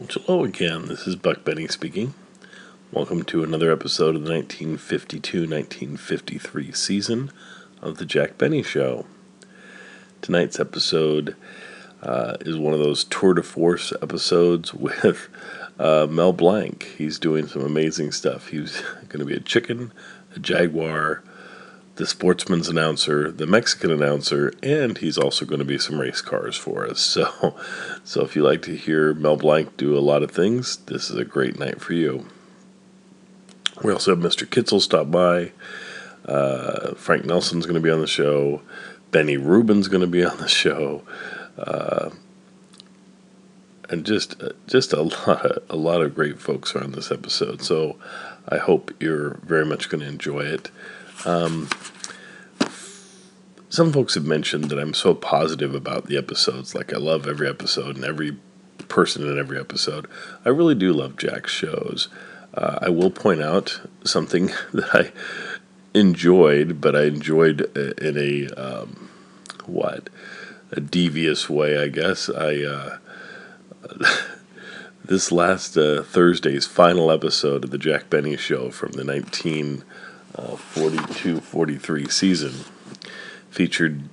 Hello again, this is Buck Benny speaking. Welcome to another episode of the 1952 1953 season of The Jack Benny Show. Tonight's episode uh, is one of those tour de force episodes with uh, Mel Blanc. He's doing some amazing stuff. He's going to be a chicken, a jaguar, the sportsman's announcer, the Mexican announcer, and he's also going to be some race cars for us. So, so if you like to hear Mel Blanc do a lot of things, this is a great night for you. We also have Mr. Kitzel stop by. Uh, Frank Nelson's going to be on the show. Benny Rubin's going to be on the show. Uh, and just just a lot of a lot of great folks are on this episode. So I hope you're very much going to enjoy it. Um, some folks have mentioned that I'm so positive about the episodes. Like, I love every episode and every person in every episode. I really do love Jack's shows. Uh, I will point out something that I enjoyed, but I enjoyed in a, um, what? A devious way, I guess. I, uh, this last uh, Thursday's final episode of the Jack Benny Show from the 19- 42 43 season featured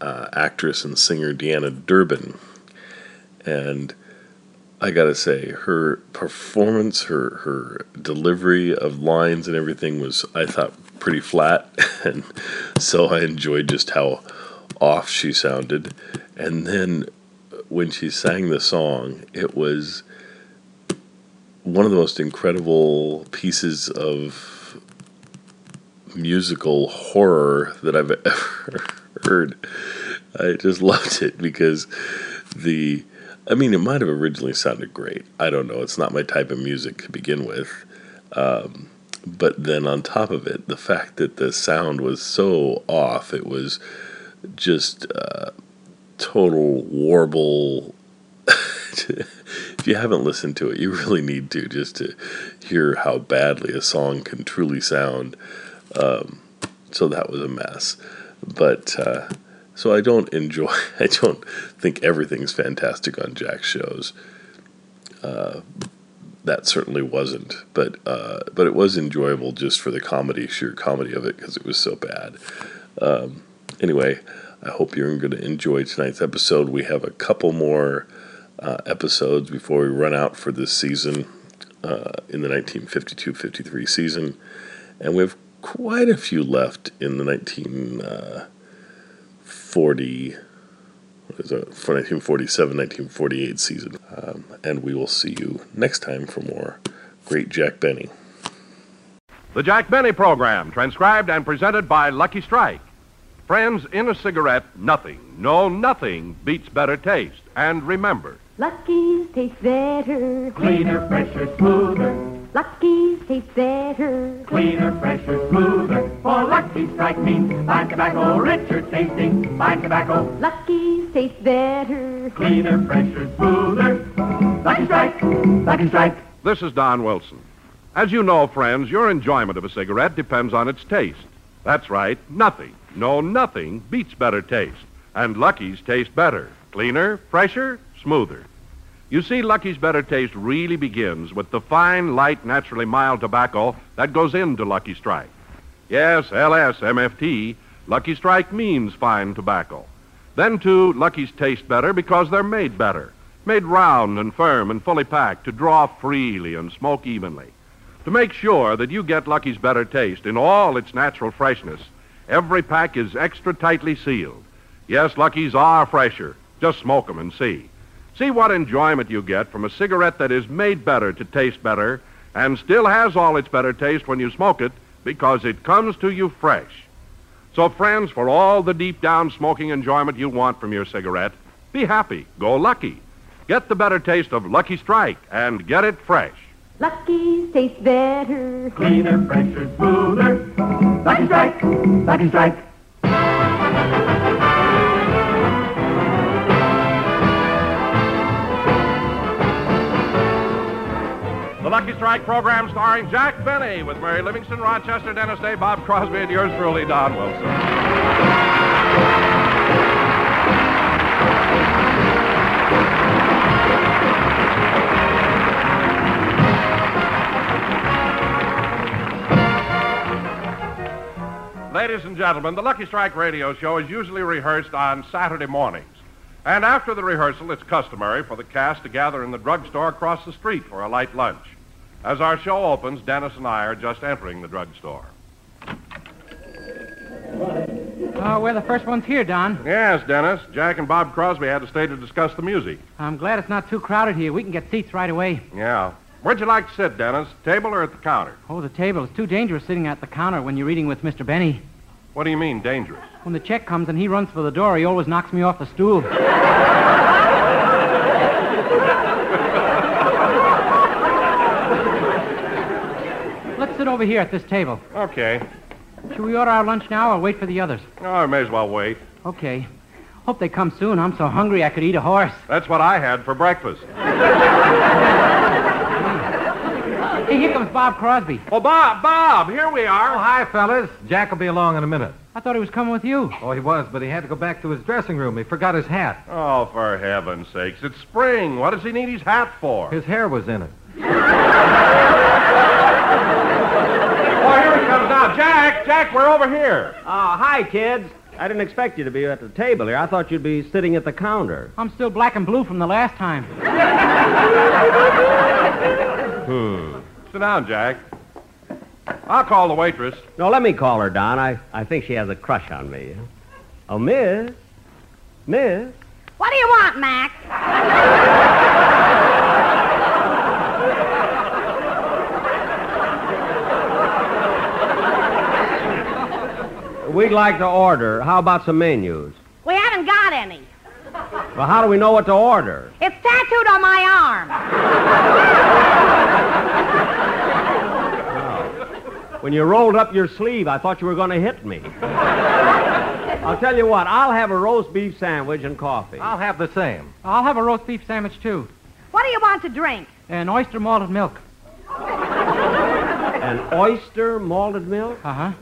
uh, actress and singer Deanna Durbin. And I gotta say, her performance, her, her delivery of lines and everything was, I thought, pretty flat. And so I enjoyed just how off she sounded. And then when she sang the song, it was one of the most incredible pieces of musical horror that I've ever heard. I just loved it because the I mean, it might have originally sounded great. I don't know. It's not my type of music to begin with. Um, but then on top of it, the fact that the sound was so off, it was just uh, total warble. if you haven't listened to it, you really need to just to hear how badly a song can truly sound. Um, so that was a mess. But uh, so I don't enjoy. I don't think everything's fantastic on Jack's shows. Uh, that certainly wasn't, but uh, but it was enjoyable just for the comedy, sheer comedy of it, because it was so bad. Um, anyway, I hope you're going to enjoy tonight's episode. We have a couple more uh, episodes before we run out for this season uh, in the 1952-53 season, and we have quite a few left in the 1940, uh, what is it, for 1947, 1948 season. Um, and we will see you next time for more great Jack Benny. The Jack Benny program, transcribed and presented by Lucky Strike. Friends, in a cigarette, nothing, no, nothing beats better taste. And remember, Lucky's taste better. Cleaner, fresher, smoother. Lucky's taste better. Cleaner, fresher, smoother. For Lucky Strike means fine tobacco, richer tasting, fine tobacco. Lucky's taste better. Cleaner, fresher, smoother. Lucky Strike, Lucky Strike. this is Don Wilson. As you know, friends, your enjoyment of a cigarette depends on its taste. That's right, nothing, no, nothing beats better taste. And Lucky's taste better. Cleaner, fresher, smoother. You see, Lucky's better taste really begins with the fine, light, naturally mild tobacco that goes into Lucky Strike. Yes, LSMFT, Lucky Strike means fine tobacco. Then, too, Lucky's taste better because they're made better. Made round and firm and fully packed to draw freely and smoke evenly. To make sure that you get Lucky's better taste in all its natural freshness, every pack is extra tightly sealed. Yes, Lucky's are fresher. Just smoke 'em and see. See what enjoyment you get from a cigarette that is made better to taste better and still has all its better taste when you smoke it because it comes to you fresh. So, friends, for all the deep down smoking enjoyment you want from your cigarette, be happy. Go lucky. Get the better taste of Lucky Strike and get it fresh. Lucky's taste better. Cleaner, fresher, smoother. Lucky Strike, Lucky Strike. The Lucky Strike program starring Jack Benny with Mary Livingstone, Rochester, Dennis Day, Bob Crosby, and yours truly, Don Wilson. Ladies and gentlemen, the Lucky Strike radio show is usually rehearsed on Saturday mornings. And after the rehearsal, it's customary for the cast to gather in the drugstore across the street for a light lunch. As our show opens, Dennis and I are just entering the drugstore. Oh, we're the first ones here, Don. Yes, Dennis. Jack and Bob Crosby had to stay to discuss the music. I'm glad it's not too crowded here. We can get seats right away. Yeah. Where'd you like to sit, Dennis? Table or at the counter? Oh, the table. It's too dangerous sitting at the counter when you're eating with Mr. Benny. What do you mean, dangerous? When the check comes and he runs for the door, he always knocks me off the stool. Let's sit over here at this table. Okay. Should we order our lunch now or wait for the others? Oh, I may as well wait. Okay. Hope they come soon. I'm so hungry I could eat a horse. That's what I had for breakfast. Hey, here comes Bob Crosby. Oh, Bob, Bob, here we are. Oh, hi, fellas. Jack will be along in a minute. I thought he was coming with you. Oh, he was, but he had to go back to his dressing room. He forgot his hat. Oh, for heaven's sakes. It's spring. What does he need his hat for? His hair was in it. Oh, here he comes now. Jack, Jack, we're over here. Oh, hi, kids. I didn't expect you to be at the table here. I thought you'd be sitting at the counter. I'm still black and blue from the last time. Hmm. Sit down, Jack. I'll call the waitress. No, let me call her, Don. I, I think she has a crush on me. Oh, Miss? Miss? What do you want, Mac? We'd like to order. How about some menus? We haven't got any. Well, how do we know what to order? It's tattooed on my arm. When you rolled up your sleeve, I thought you were going to hit me. I'll tell you what, I'll have a roast beef sandwich and coffee. I'll have the same. I'll have a roast beef sandwich, too. What do you want to drink? An oyster malted milk. An oyster malted milk? Uh huh.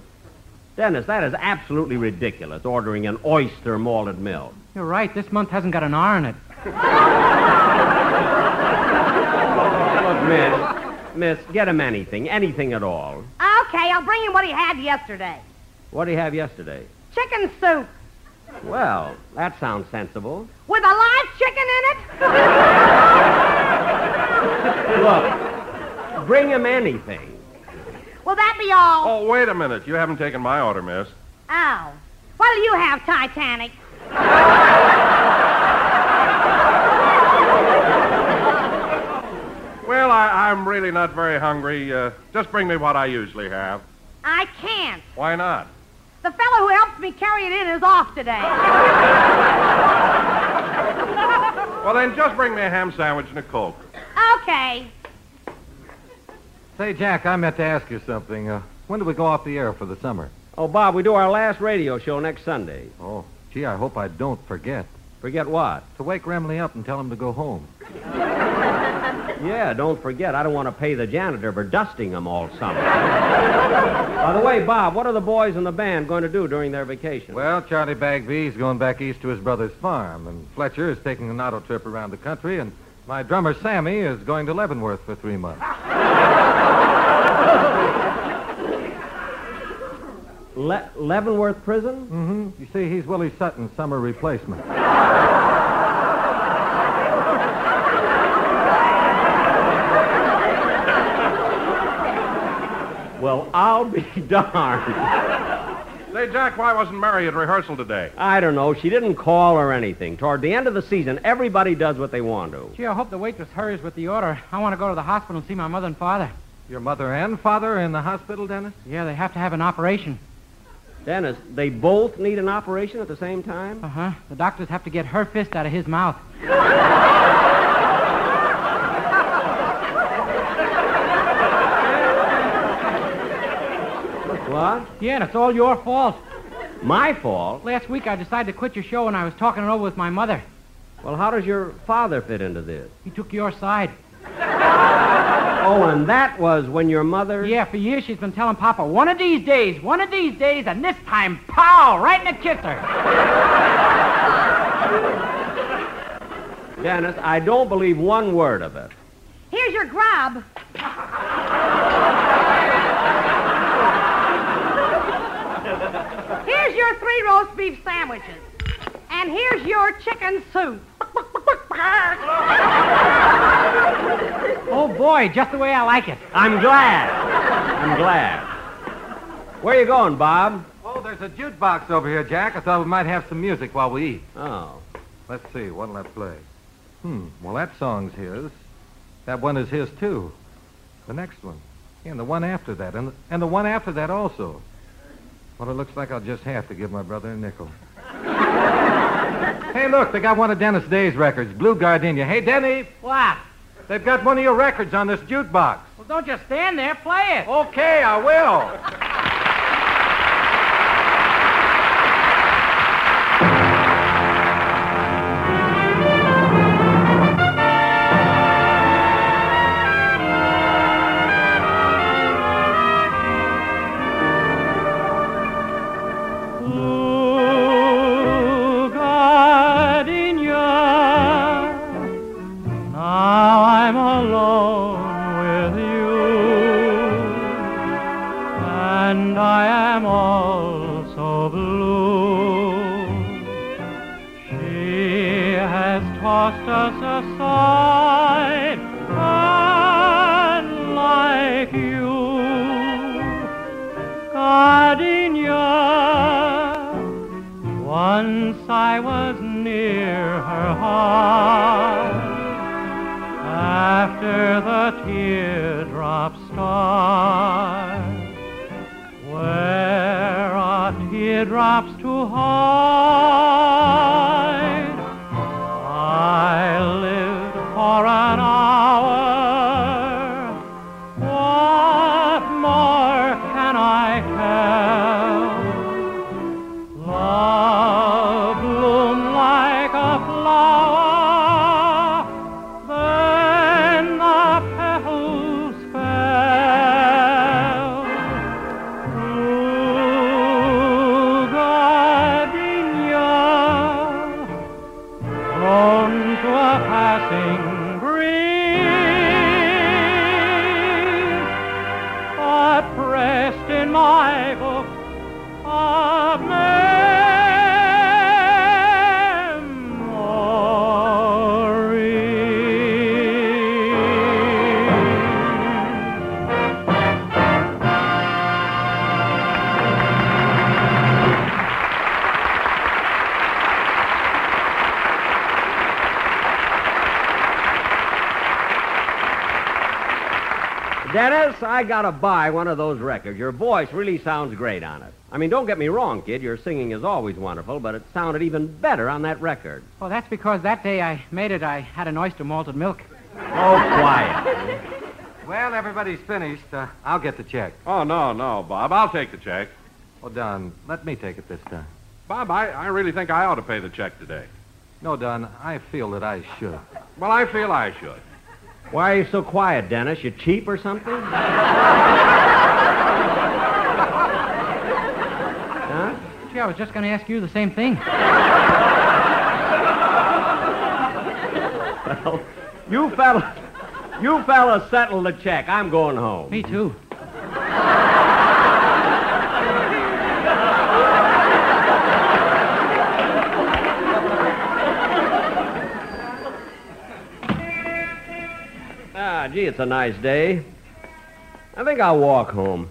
Dennis, that is absolutely ridiculous, ordering an oyster malted milk. You're right. This month hasn't got an R in it. Look, miss, miss, get him anything, anything at all. Okay, I'll bring him what he had yesterday. What did he have yesterday? Chicken soup Well, that sounds sensible. with a live chicken in it. Look, bring him anything. Will that be all? Oh, wait a minute. You haven't taken my order, miss. Oh. What'll you have, Titanic? Well, I, I'm really not very hungry. Uh, just bring me what I usually have. I can't. Why not? The fellow who helps me carry it in is off today. Well, then just bring me a ham sandwich and a Coke. Okay. Say, Jack, I meant to ask you something. Uh, when do we go off the air for the summer? Oh, Bob, we do our last radio show next Sunday. Oh, gee, I hope I don't forget. Forget what? To wake Remley up and tell him to go home. Yeah, don't forget, I don't want to pay the janitor for dusting them all summer. By the way, Bob, what are the boys in the band going to do during their vacation? Well, Charlie Bagby's going back east to his brother's farm, and Fletcher is taking an auto trip around the country, and my drummer Sammy is going to Leavenworth for three months. Le- Leavenworth Prison? Mm-hmm. You see, he's Willie Sutton's summer replacement. Well, I'll be darned. Say, Jack, why wasn't Mary at rehearsal today? I don't know. She didn't call or anything. Toward the end of the season, everybody does what they want to. Gee, I hope the waitress hurries with the order. I want to go to the hospital and see my mother and father. Your mother and father in the hospital, Dennis? Yeah, they have to have an operation. Dennis, they both need an operation at the same time? Uh huh. The doctors have to get her fist out of his mouth. What? Yeah, and it's all your fault. My fault? Last week I decided to quit your show and I was talking it over with my mother. Well, how does your father fit into this? He took your side. Oh, and that was when your mother. Yeah, for years she's been telling Papa, one of these days, one of these days, and this time, pow, right in the kisser. Dennis, I don't believe one word of it. Here's your grub. here's your three roast beef sandwiches. And here's your chicken soup. Oh, boy, just the way I like it. I'm glad. I'm glad. Where are you going, Bob? Oh, there's a jukebox over here, Jack. I thought we might have some music while we eat. Oh. Let's see, what'll that play? Hmm, well, that song's his. That one is his, too. The next one. Yeah, and the one after that. And the, and the one after that also. Well, it looks like I'll just have to give my brother a nickel. hey, look, they got one of Dennis Day's records, Blue Gardenia. Hey, Denny, What? they've got one of your records on this jukebox. Well, don't just stand there. Play it. Okay, I will. Once I was near her heart after the teardrops start. Where are teardrops to hide? I gotta buy one of those records. Your voice really sounds great on it. I mean, don't get me wrong, kid. Your singing is always wonderful, but it sounded even better on that record. Well, that's because that day I made it, I had an oyster malted milk. Oh, quiet. Well, everybody's finished. Uh, I'll get the check. Oh, no, no, Bob. I'll take the check. Oh, Don, let me take it this time. Bob, I, I really think I ought to pay the check today. No, Don, I feel that I should. Well, I feel I should. Why are you so quiet, Dennis? You cheap or something? huh? Gee, I was just going to ask you the same thing. Well, you fellas, you fellas settle the check. I'm going home. Me too. Ah, gee, it's a nice day. I think I'll walk home.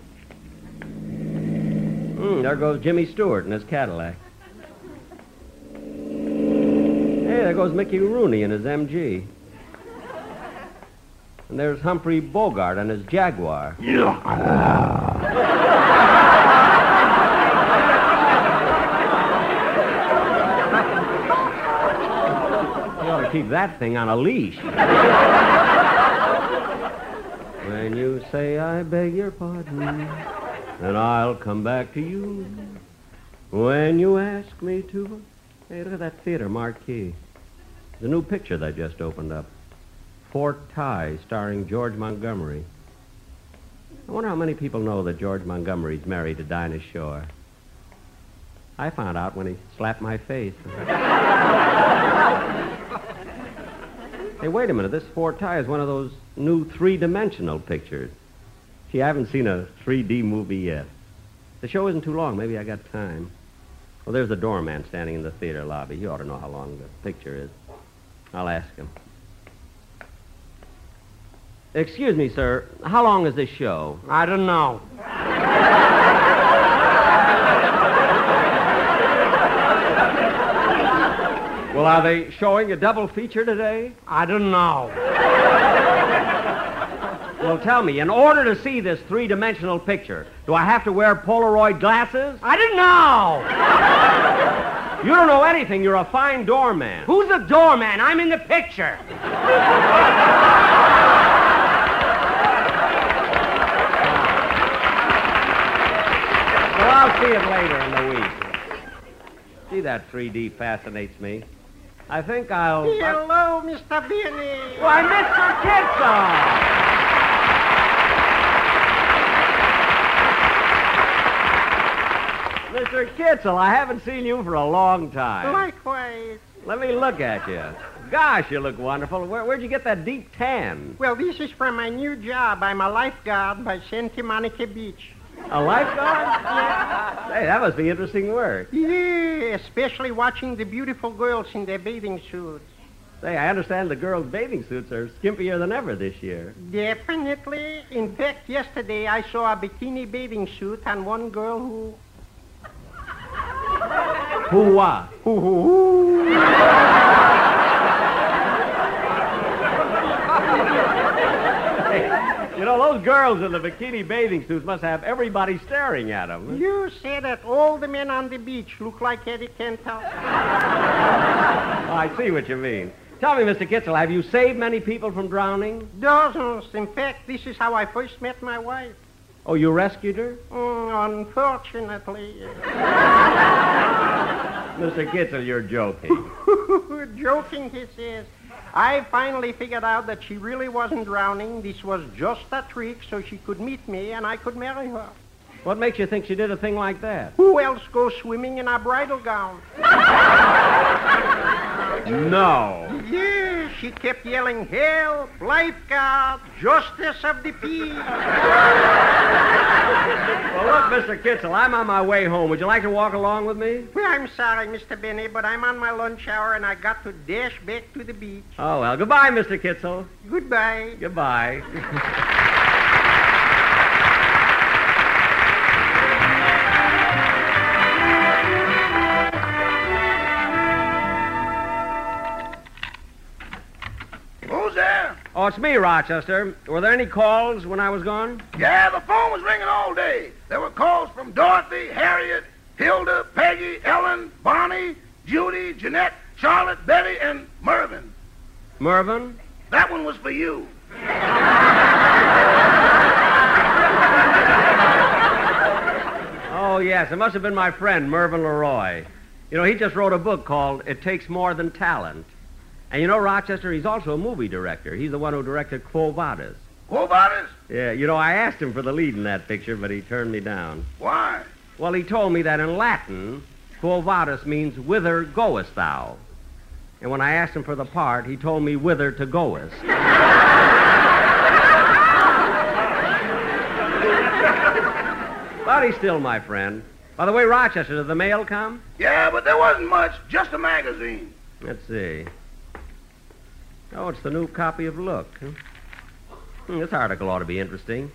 Hmm, there goes Jimmy Stewart in his Cadillac. Hey, there goes Mickey Rooney in his MG. And there's Humphrey Bogart on his Jaguar. You ought to keep that thing on a leash. When you say I beg your pardon, then I'll come back to you. When you ask me to. Hey, look at that theater marquee. The new picture that just opened up. Fort Ti, starring George Montgomery. I wonder how many people know that George Montgomery's married to Dinah Shore. I found out when he slapped my face. hey, wait a minute. This Fort Ti is one of those new three-dimensional pictures. Gee, I haven't seen a 3D movie yet. The show isn't too long. Maybe I got time. Well, there's the doorman standing in the theater lobby. He ought to know how long the picture is. I'll ask him. Excuse me, sir. How long is this show? I don't know. Well, are they showing a double feature today? I don't know. Well, tell me, in order to see this three dimensional picture, do I have to wear Polaroid glasses? I don't know. You don't know anything. You're a fine doorman. Who's the doorman? I'm in the picture. So I'll see it later in the week. See, that 3D fascinates me. I think I'll. Hello, Mr. Benny. Why, Mr. Kitzel! Mr. Kitzel, I haven't seen you for a long time. Likewise. Let me look at you. Gosh, you look wonderful. Where, where'd you get that deep tan? Well, this is from my new job. I'm a lifeguard by Santa Monica Beach. A lifeguard? Hey, that must be interesting work. Yeah, especially watching the beautiful girls in their bathing suits. Say, I understand the girls' bathing suits are skimpier than ever this year. Definitely. In fact, yesterday I saw a bikini bathing suit on one girl who. Who what? Who, who, who. Know, those girls in the bikini bathing suits must have everybody staring at them. You say that all the men on the beach look like Eddie Cantor. I see what you mean. Tell me, Mr. Kitzel, have you saved many people from drowning? Dozens. In fact, this is how I first met my wife. Oh, you rescued her? Mm, unfortunately. Mr. Kitzel, you're joking. Joking, he says. I finally figured out that she really wasn't drowning. This was just a trick so she could meet me and I could marry her. What makes you think she did a thing like that? Who else goes swimming in a bridal gown? No. Yeah, she kept yelling, help, lifeguard, justice of the peace. Well, look, Mr. Kitzel, I'm on my way home. Would you like to walk along with me? Well, I'm sorry, Mr. Benny, but I'm on my lunch hour and I got to dash back to the beach. Oh, well, goodbye, Mr. Kitzel. Goodbye. Goodbye. Oh, it's me, Rochester. Were there any calls when I was gone? Yeah, the phone was ringing all day. There were calls from Dorothy, Harriet, Hilda, Peggy, Ellen, Bonnie, Judy, Jeanette, Charlotte, Betty, and Mervyn. Mervyn? That one was for you. Oh, yes. It must have been my friend, Mervyn LeRoy. You know, he just wrote a book called It Takes More Than Talent. And you know, Rochester, he's also a movie director. He's the one who directed Quo Vadis. Quo Vadis? Yeah, you know, I asked him for the lead in that picture, but he turned me down. Why? Well, he told me that in Latin, Quo Vadis means whither goest thou? And when I asked him for the part, he told me whither to goest. but he's still my friend. By the way, Rochester, did the mail come? Yeah, but there wasn't much. Just a magazine. Let's see. Oh, it's the new copy of Look. Hmm, this article ought to be interesting.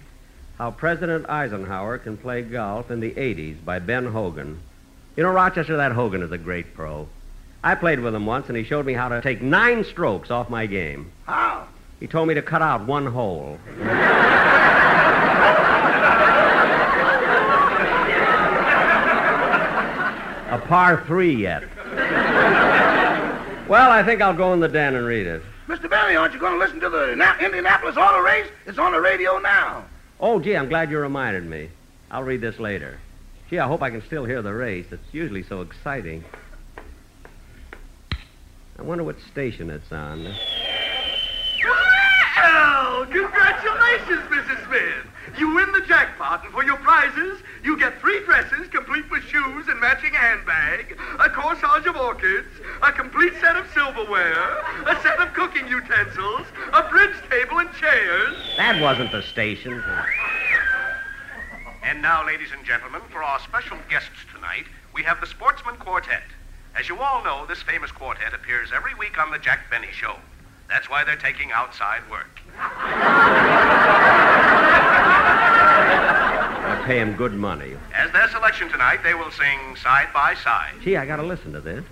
How President Eisenhower Can Play Golf in the 80s by Ben Hogan. You know, Rochester, that Hogan is a great pro. I played with him once, and he showed me how to take nine strokes off my game. How? He told me to cut out one hole. A par three yet. Well, I think I'll go in the den and read it. Mr. Benny, aren't you going to listen to the Na- Indianapolis Auto Race? It's on the radio now. Oh, gee, I'm glad you reminded me. I'll read this later. Gee, I hope I can still hear the race. It's usually so exciting. I wonder what station it's on. Well, congratulations, Mrs. Smith. You win the jackpot, and for your prizes, you get three dresses complete with shoes and matching handbag, a corsage of orchids, a complete set of silverware, a set of cooking utensils, a bridge table and chairs. That wasn't the station. And now, ladies and gentlemen, for our special guests tonight, we have the Sportsmen Quartet. As you all know, this famous quartet appears every week on the Jack Benny Show. That's why they're taking outside work. I pay him good money. As their selection tonight, they will sing Side by Side. Gee, I gotta listen to this.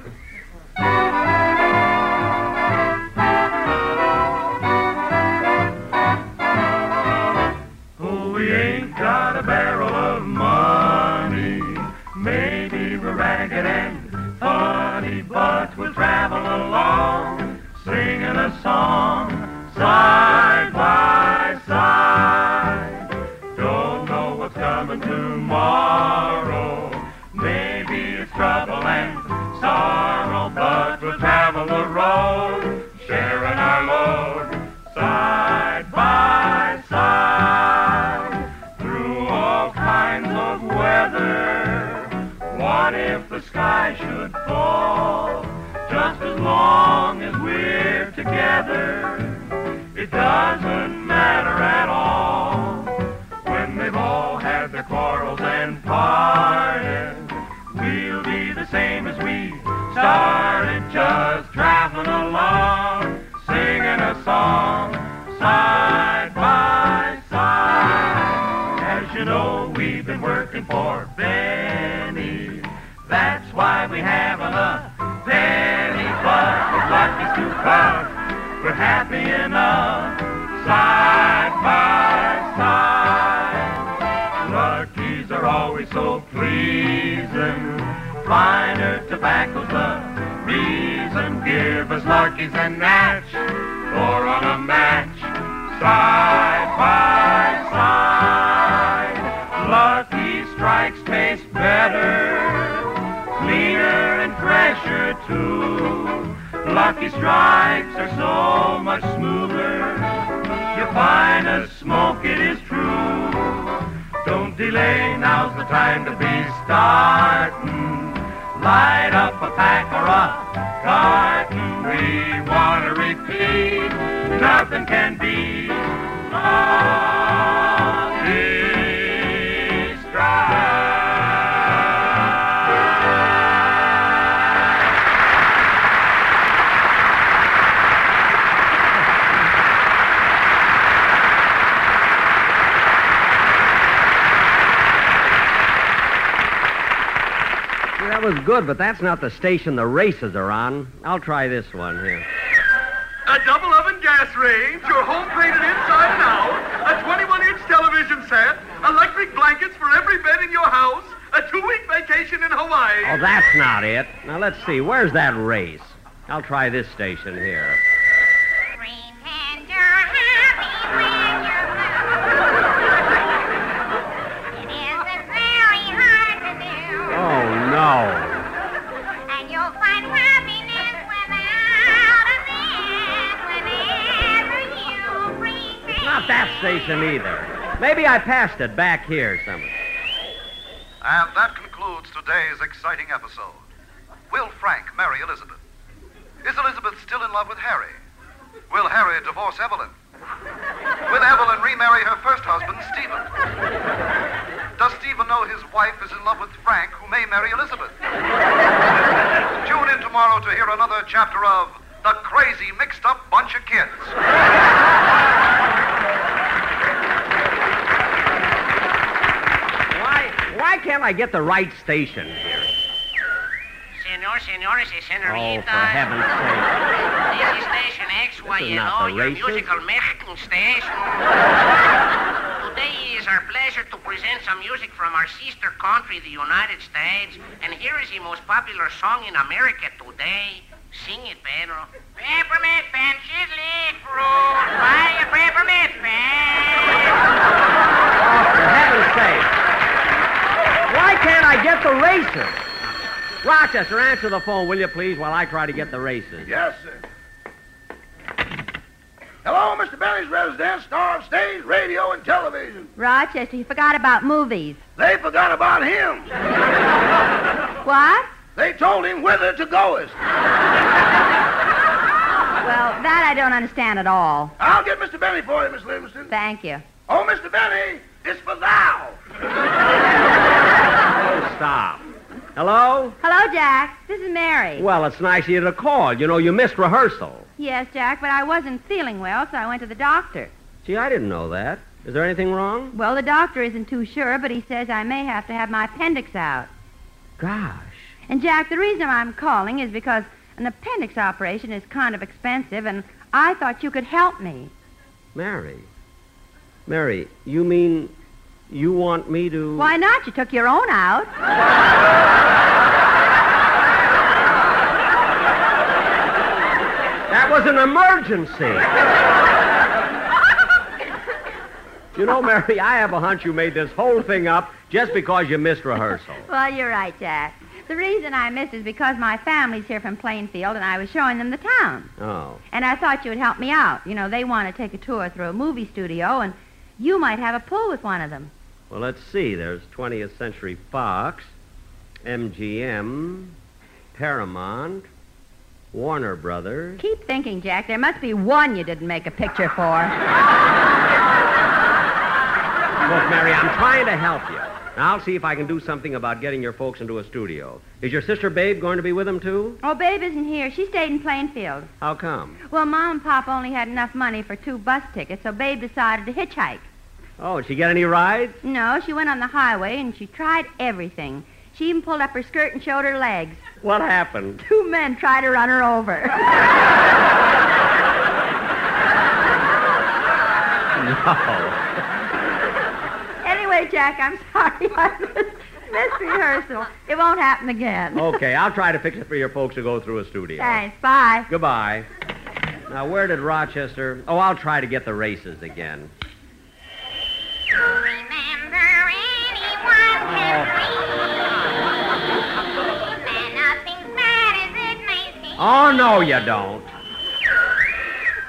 Song doesn't matter at all. When they've all had their quarrels and parted, we'll be the same as we started, just traveling along, singing a song side by side. As you know, we've been working for Benny. That's why we haven't a penny, but with Lucky's two cars, we're happy enough Lucky's and Natch, or on a match, side by side. Lucky Strikes taste better, cleaner and fresher too. Lucky Strikes are so much smoother. You find a smoke, it is true. Don't delay, now's the time to be starting. Light up a pack or a good, but that's not the station the races are on. I'll try this one here. A double oven gas range, your home plated inside and out, a 21-inch television set, electric blankets for every bed in your house, a two-week vacation in Hawaii. Oh, that's not it. Now, let's see. Where's that race? I'll try this station here. Station either. Maybe I passed it back here somewhere. And that concludes today's exciting episode. Will Frank marry Elizabeth? Is Elizabeth still in love with Harry? Will Harry divorce Evelyn? Will Evelyn remarry her first husband, Stephen? Does Stephen know his wife is in love with Frank, who may marry Elizabeth? Tune in tomorrow to hear another chapter of The Crazy Mixed Up Bunch of Kids. Why, why can't I get the right station here? Senor, senores y Oh, for heaven's sake. This is Station X, This is you not know, the your races. musical Mexican station. Today is our pleasure to present some music from our sister country, the United States. And here is the most popular song in America today. Sing it, Pedro. Peppermint Fancy's leaf fruit. Buy a peppermint fan. Oh, for heaven's sake. Why can't I get the races? Rochester, answer the phone, will you, please, while I try to get the races? Yes, sir. Hello, Mr. Benny's residence, star of stage, radio, and television. Rochester, you forgot about movies. They forgot about him. What? They told him whither to goest. Well, that I don't understand at all. I'll get Mr. Benny for you, Miss Livingstone. Thank you. Oh, Mr. Benny, it's for thou. Oh, stop. Hello? Hello, Jack. This is Mary. Well, it's nice of you to call. You know, you missed rehearsal. Yes, Jack, but I wasn't feeling well, so I went to the doctor. Gee, I didn't know that. Is there anything wrong? Well, the doctor isn't too sure, but he says I may have to have my appendix out. Gosh. And, Jack, the reason I'm calling is because an appendix operation is kind of expensive, and I thought you could help me. Mary. Mary, you mean you want me to. Why not? You took your own out. That was an emergency. you know, Mary, I have a hunch you made this whole thing up just because you missed rehearsal. Well, you're right, Jack. The reason I missed is because my family's here from Plainfield, and I was showing them the town. Oh. And I thought you would help me out. You know, they want to take a tour through a movie studio, and you might have a pull with one of them. Well, let's see. There's 20th Century Fox, MGM, Paramount, Warner Brothers. Keep thinking, Jack. There must be one you didn't make a picture for. Look, Mary, I'm trying to help you. Now, I'll see if I can do something about getting your folks into a studio. Is your sister Babe going to be with them, too? Oh, Babe isn't here. She stayed in Plainfield. How come? Well, Mom and Pop only had enough money for two bus tickets, so Babe decided to hitchhike. Oh, did she get any rides? No, she went on the highway and she tried everything. She even pulled up her skirt and showed her legs. What happened? Two men tried to run her over. No. anyway, Jack, I'm sorry. I missed, rehearsal. It won't happen again. Okay, I'll try to fix it for your folks to go through a studio. Thanks. Bye. Goodbye. Now, where did Rochester? Oh, I'll try to get the races again. Oh, no, you don't.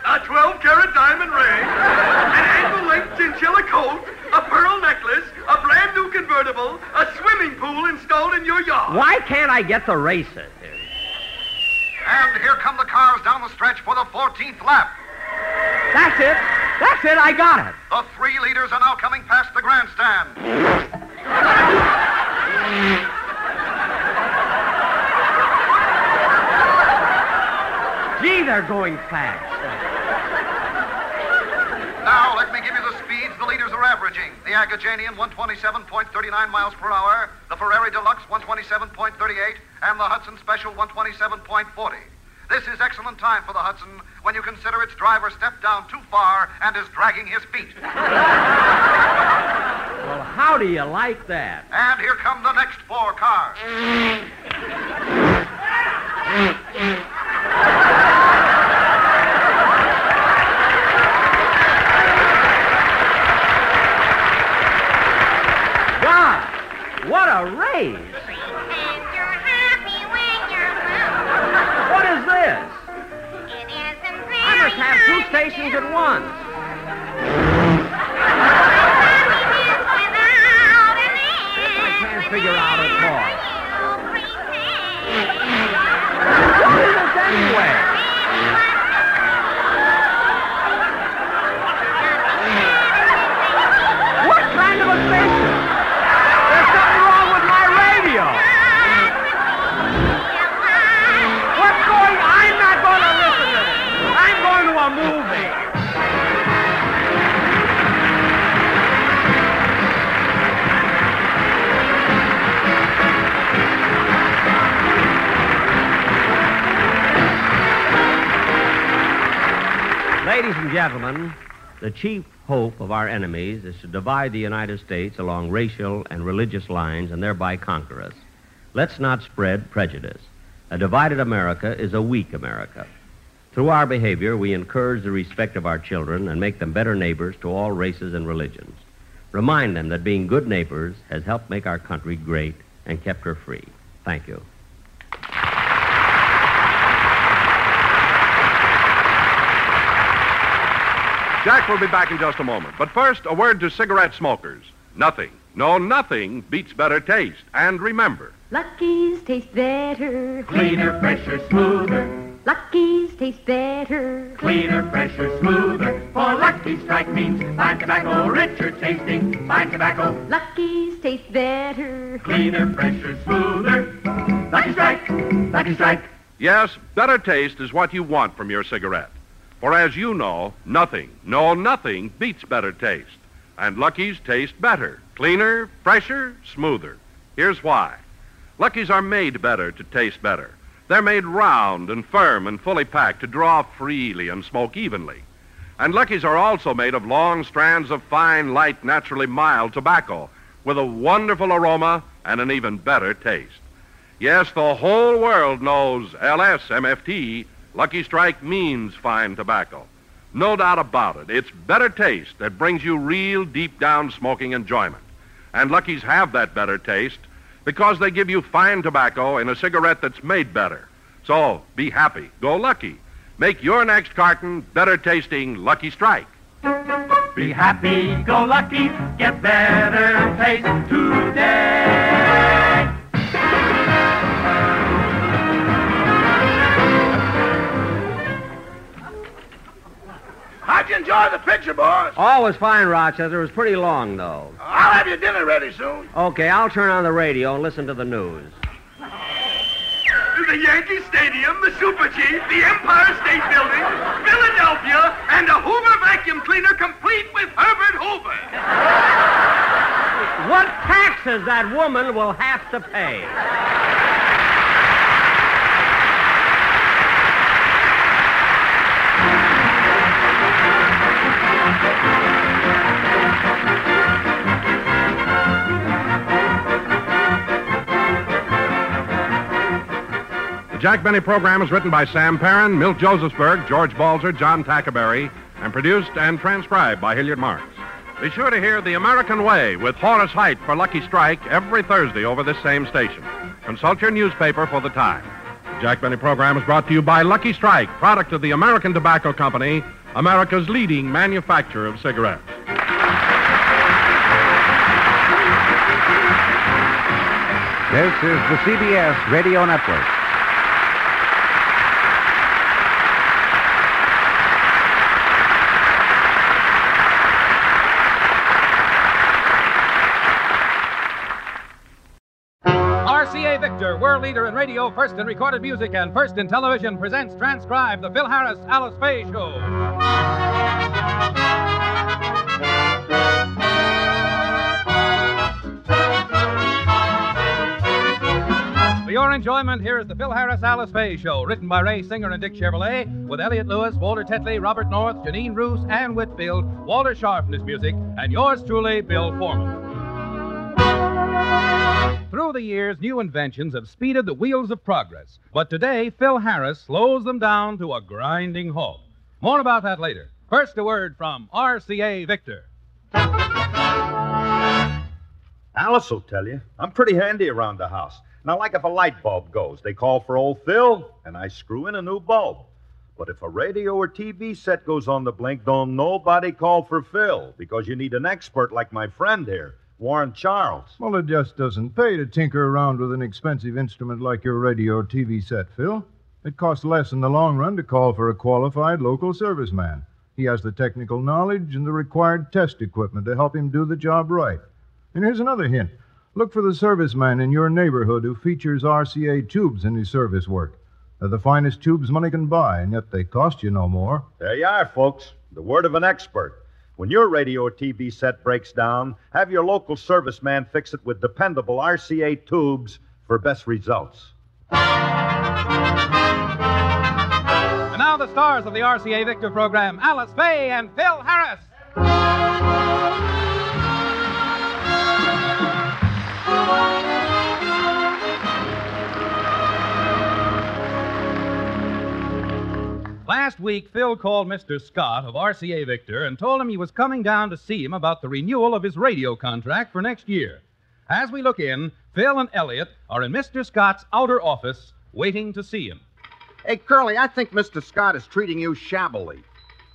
A 12 carat diamond ring, an ankle length chinchilla coat, a pearl necklace, a brand new convertible, a swimming pool installed in your yard. Why can't I get the races? And here come the cars down the stretch for the 14th lap. That's it. That's it. I got it. The three leaders are now coming past the grandstand. Gee, they're going fast. Now, let me give you the speeds the leaders are averaging. The Agajanian, 127.39 miles per hour. The Ferrari Deluxe, 127.38. And the Hudson Special, 127.40. This is excellent time for the Hudson when you consider its driver stepped down too far and is dragging his feet. Well, how do you like that? And here come the next four cars. God, what a race! Stations at once. I can't figure out Ladies and gentlemen, the chief hope of our enemies is to divide the United States along racial and religious lines and thereby conquer us. Let's not spread prejudice. A divided America is a weak America. Through our behavior, we encourage the respect of our children and make them better neighbors to all races and religions. Remind them that being good neighbors has helped make our country great and kept her free. Thank you. Jack will be back in just a moment. But first, a word to cigarette smokers. Nothing, no, nothing beats better taste. And remember, Lucky's taste better. Cleaner, fresher, smoother. Lucky's taste better. Cleaner, fresher, smoother. For Lucky Strike means fine tobacco, richer tasting, fine tobacco. Lucky's taste better. Cleaner, fresher, smoother. Lucky Strike, Lucky Strike. Yes, better taste is what you want from your cigarette. For as you know, nothing, no, nothing beats better taste. And Lucky's taste better, cleaner, fresher, smoother. Here's why. Lucky's are made better to taste better. They're made round and firm and fully packed to draw freely and smoke evenly. And Lucky's are also made of long strands of fine, light, naturally mild tobacco with a wonderful aroma and an even better taste. Yes, the whole world knows LSMFT, Lucky Strike means fine tobacco. No doubt about it. It's better taste that brings you real deep down smoking enjoyment. And Lucky's have that better taste because they give you fine tobacco in a cigarette that's made better. So be happy. Go lucky. Make your next carton better tasting Lucky Strike. Be happy, go lucky, get better taste today. How'd you enjoy the picture, boys? All was fine, Rochester. It was pretty long, though. I'll have your dinner ready soon. Okay, I'll turn on the radio and listen to the news. The Yankee Stadium, the Super Chief, the Empire State Building, Philadelphia, and a Hoover vacuum cleaner complete with Herbert Hoover. What taxes that woman will have to pay. Jack Benny program is written by Sam Perrin, Milt Josephsberg, George Balzer, John Tackaberry, and produced and transcribed by Hilliard Marks. Be sure to hear The American Way with Horace Heidt for Lucky Strike every Thursday over this same station. Consult your newspaper for the time. The Jack Benny program is brought to you by Lucky Strike, product of the American Tobacco Company, America's leading manufacturer of cigarettes. This is the CBS Radio Network. RCA Victor, world leader in radio, first in recorded music, and first in television, presents transcribed the Phil Harris Alice Faye Show. For your enjoyment, here is the Phil Harris Alice Faye Show, written by Ray Singer and Dick Chevillat, with Elliot Lewis, Walter Tetley, Robert North, Jeanine Roose, Ann Whitfield, Walter Scharf in his music, and yours truly, Bill Forman. Through the years, new inventions have speeded the wheels of progress. But today, Phil Harris slows them down to a grinding halt. More about that later. First, a word from RCA Victor. Alice will tell you. I'm pretty handy around the house. Now, like if a light bulb goes, they call for old Phil, and I screw in a new bulb. But if a radio or TV set goes on the blink, don't nobody call for Phil, because you need an expert like my friend here, Warren Charles. Well, it just doesn't pay to tinker around with an expensive instrument like your radio or TV set, Phil. It costs less in the long run to call for a qualified local serviceman. He has the technical knowledge and the required test equipment to help him do the job right. And here's another hint look for the serviceman in your neighborhood who features RCA tubes in his service work. They're the finest tubes money can buy, and yet they cost you no more. There you are, folks. The word of an expert. When your radio or TV set breaks down, have your local serviceman fix it with dependable RCA tubes for best results. And now the stars of the RCA Victor program, Alice Faye and Phil Harris. Last week, Phil called Mr. Scott of RCA Victor and told him he was coming down to see him about the renewal of his radio contract for next year. As we look in, Phil and Elliot are in Mr. Scott's outer office waiting to see him. Hey, Curly, I think Mr. Scott is treating you shabbily.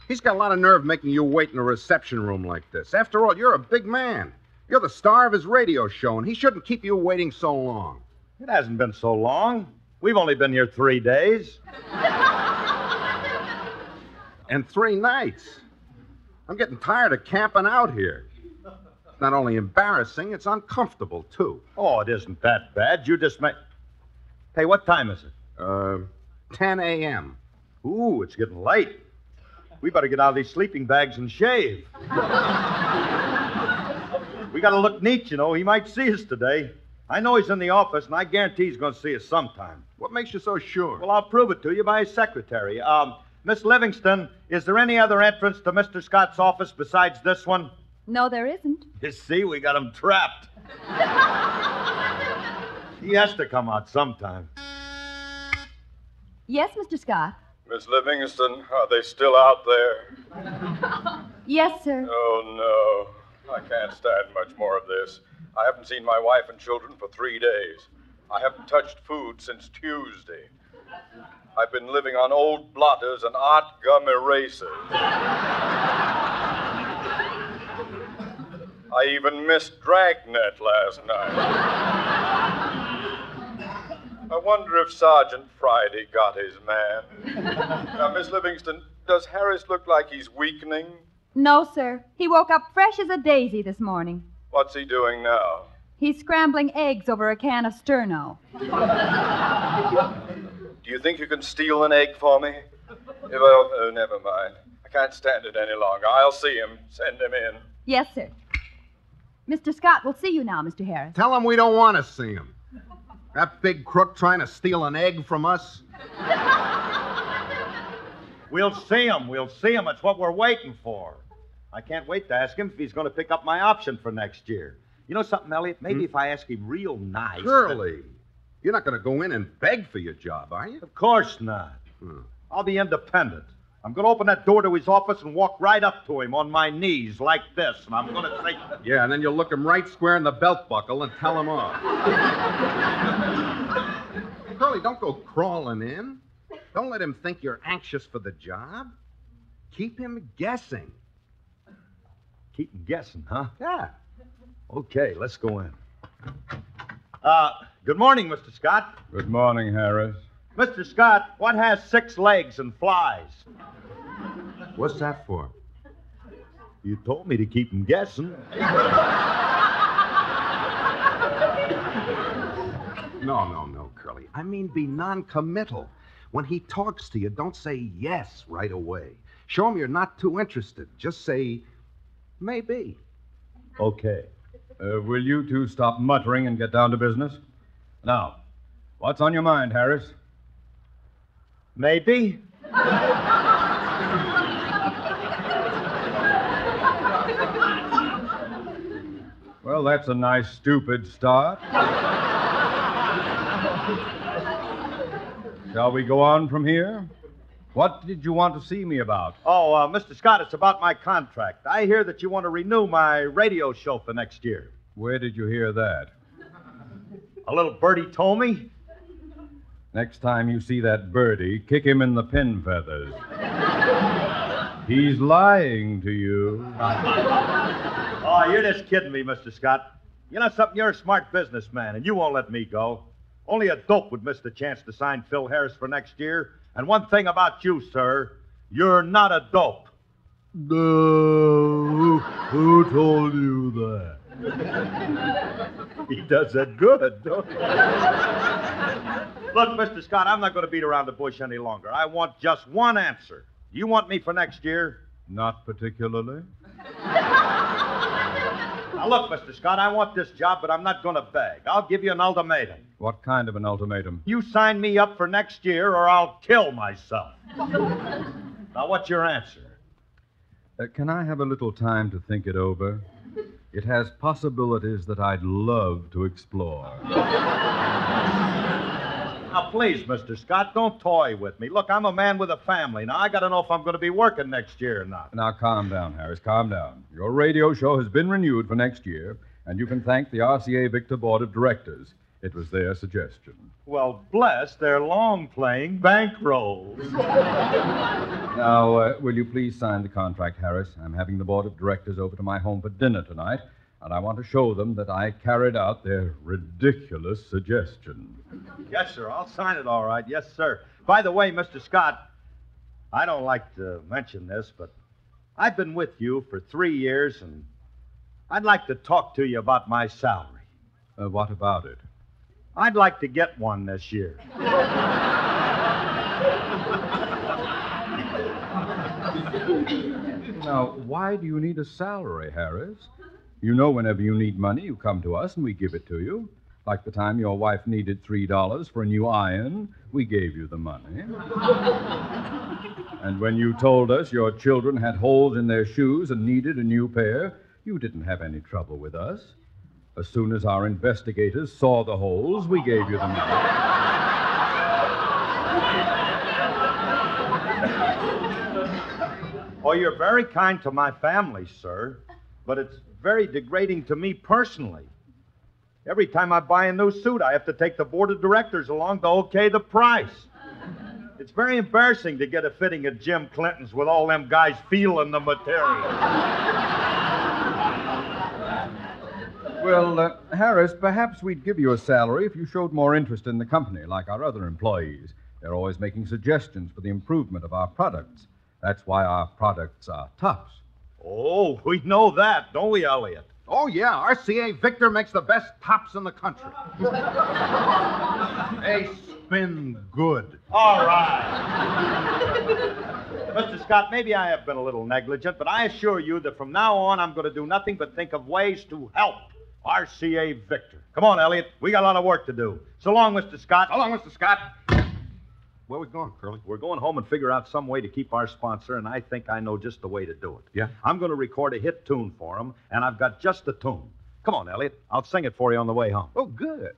He's got a lot of nerve making you wait in a reception room like this. After all, you're a big man. You're the star of his radio show, and he shouldn't keep you waiting so long. It hasn't been so long. We've only been here three days. And three nights. I'm getting tired of camping out here. It's not only embarrassing, it's uncomfortable, too. Oh, it isn't that bad. You just may. Hey, what time is it? Uh, 10 a.m. Ooh, it's getting late. We better get out of these sleeping bags and shave. we gotta look neat, you know. He might see us today. I know he's in the office, and I guarantee he's gonna see us sometime. What makes you so sure? Well, I'll prove it to you by his secretary. Um, Miss Livingston, is there any other entrance to Mr. Scott's office besides this one? No, there isn't. You see, we got him trapped. he has to come out sometime. Yes, Mr. Scott. Miss Livingston, are they still out there? Yes, sir. Oh, no. I can't stand much more of this. I haven't seen my wife and children for three days. I haven't touched food since Tuesday. I've been living on old blotters and art gum erasers. I even missed Dragnet last night. I wonder if Sergeant Friday got his man. Now, Miss Livingston, does Harris look like he's weakening? No, sir. He woke up fresh as a daisy this morning. What's he doing now? He's scrambling eggs over a can of sterno. Do you think you can steal an egg for me? Well, uh, never mind. I can't stand it any longer. I'll see him. Send him in. Yes, sir. Mr. Scott will see you now, Mr. Harris. Tell him we don't want to see him. That big crook trying to steal an egg from us? We'll see him. We'll see him. It's what we're waiting for. I can't wait to ask him if he's going to pick up my option for next year. You know something, Elliot? Maybe if I ask him real nice. Curly, you're not going to go in and beg for your job, are you? Of course not. I'll be independent. I'm going to open that door to his office and walk right up to him on my knees like this, and I'm going to say, Yeah, and then you'll look him right square in the belt buckle and tell him off. Curly, don't go crawling in. Don't let him think you're anxious for the job. Keep him guessing. Keep him guessing, huh? Yeah. Okay, let's go in. Uh, good morning, Mr. Scott. Good morning, Harris. Mr. Scott, what has six legs and flies? What's that for? You told me to keep him guessing. No, no, no, Curly. I mean, be non-committal. When he talks to you, don't say yes right away. Show him you're not too interested. Just say maybe. Okay. Uh, will you two stop muttering and get down to business? Now, what's on your mind, Harris? Maybe. Well, that's a nice, stupid start. Shall we go on from here? What did you want to see me about? Oh, uh, Mr. Scott, it's about my contract. I hear that you want to renew my radio show for next year. Where did you hear that? A little birdie told me. Next time you see that birdie, kick him in the pin feathers. He's lying to you. Oh, you're just kidding me, Mr. Scott. You know something? You're a smart businessman, and you won't let me go. Only a dope would miss the chance to sign Phil Harris for next year. And one thing about you, sir, you're not a dope. No. Who told you that? He does that good, don't he? Look, Mr. Scott, I'm not going to beat around the bush any longer. I want just one answer. You want me for next year? Not particularly. Now, look, Mr. Scott, I want this job, but I'm not going to beg. I'll give you an ultimatum. What kind of an ultimatum? You sign me up for next year, or I'll kill myself. now, what's your answer? Uh, can I have a little time to think it over? It has possibilities that I'd love to explore. Now, please, Mr. Scott, don't toy with me. Look, I'm a man with a family. Now, I got to know if I'm going to be working next year or not. Now, calm down, Harris. Calm down. Your radio show has been renewed for next year, and you can thank the RCA Victor Board of Directors. It was their suggestion. Well, bless their long playing bankrolls. Now, uh, will you please sign the contract, Harris? I'm having the board of directors over to my home for dinner tonight, and I want to show them that I carried out their ridiculous suggestion. yes, sir. I'll sign it all right. Yes, sir. By the way, Mr. Scott, I don't like to mention this, but I've been with you for three years, and I'd like to talk to you about my salary. Uh, what about it? I'd like to get one this year. Now, why do you need a salary, Harris? You know, whenever you need money, you come to us and we give it to you. Like the time your wife needed $3 for a new iron, we gave you the money. and when you told us your children had holes in their shoes and needed a new pair, you didn't have any trouble with us. As soon as our investigators saw the holes, we gave you the money. Oh, you're very kind to my family, sir, but it's very degrading to me personally. Every time I buy a new suit, I have to take the board of directors along to okay the price. It's very embarrassing to get a fitting at Jim Clinton's with all them guys feeling the material. Well, uh, Harris, perhaps we'd give you a salary if you showed more interest in the company, like our other employees. They're always making suggestions for the improvement of our products. That's why our products are tops. Oh, we know that, don't we, Elliot? Oh, yeah. RCA Victor makes the best tops in the country. they spin good. All right. Mr. Scott, maybe I have been a little negligent, but I assure you that from now on I'm going to do nothing but think of ways to help RCA Victor. Come on, Elliot. We got a lot of work to do. So long, Mr. Scott. So long, Mr. Scott. Where are we going, Curly? We're going home and figure out some way to keep our sponsor, and I think I know just the way to do it. Yeah? I'm going to record a hit tune for him, and I've got just the tune. Come on, Elliot. I'll sing it for you on the way home. Oh, good.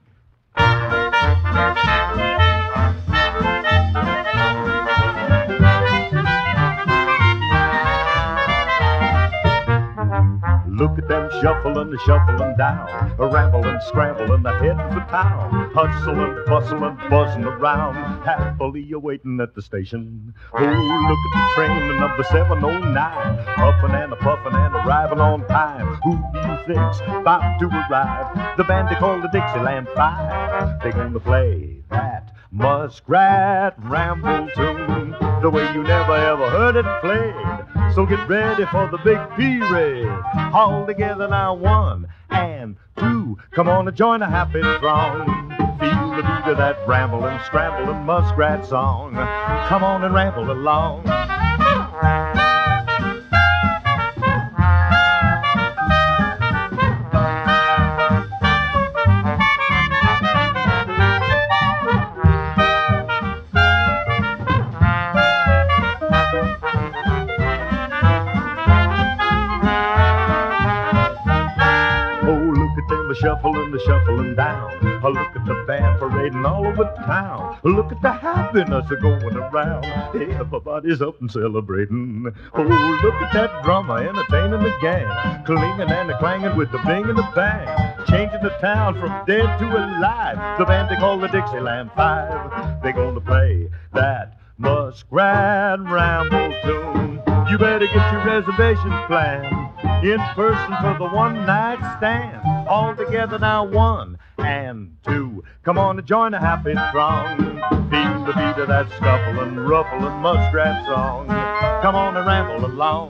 Look at them shuffling, shuffling down, a rambling, scrambling ahead for town, hustling, bustling, buzzing around, happily awaiting at the station. Oh, look at the train number 709, puffing and a puffing and arriving on time. Who do you think's about to arrive? The band they call the Dixieland Five. They're gonna play that muskrat ramble tune the way you never ever heard it played. So get ready for the big P-Ray. All together now, one and two. Come on and join a happy throng. Feel the beat of that rambling, scrambling muskrat song. Come on and ramble along. Shuffling, down. Oh, look at the band parading all over town. Look at the happiness going around. Everybody's up and celebrating. Oh, look at that drummer entertaining the gang. Clinging and clanging with the bing and the bang. Changing the town from dead to alive. The band they call the Dixieland Five. They're gonna play that muskrat ramble tune. You better get your reservations planned in person for the one night stand. All together now, one and two. Come on and join a happy throng. Feel the beat of that scuffling, ruffling muskrat song. Come on and ramble along.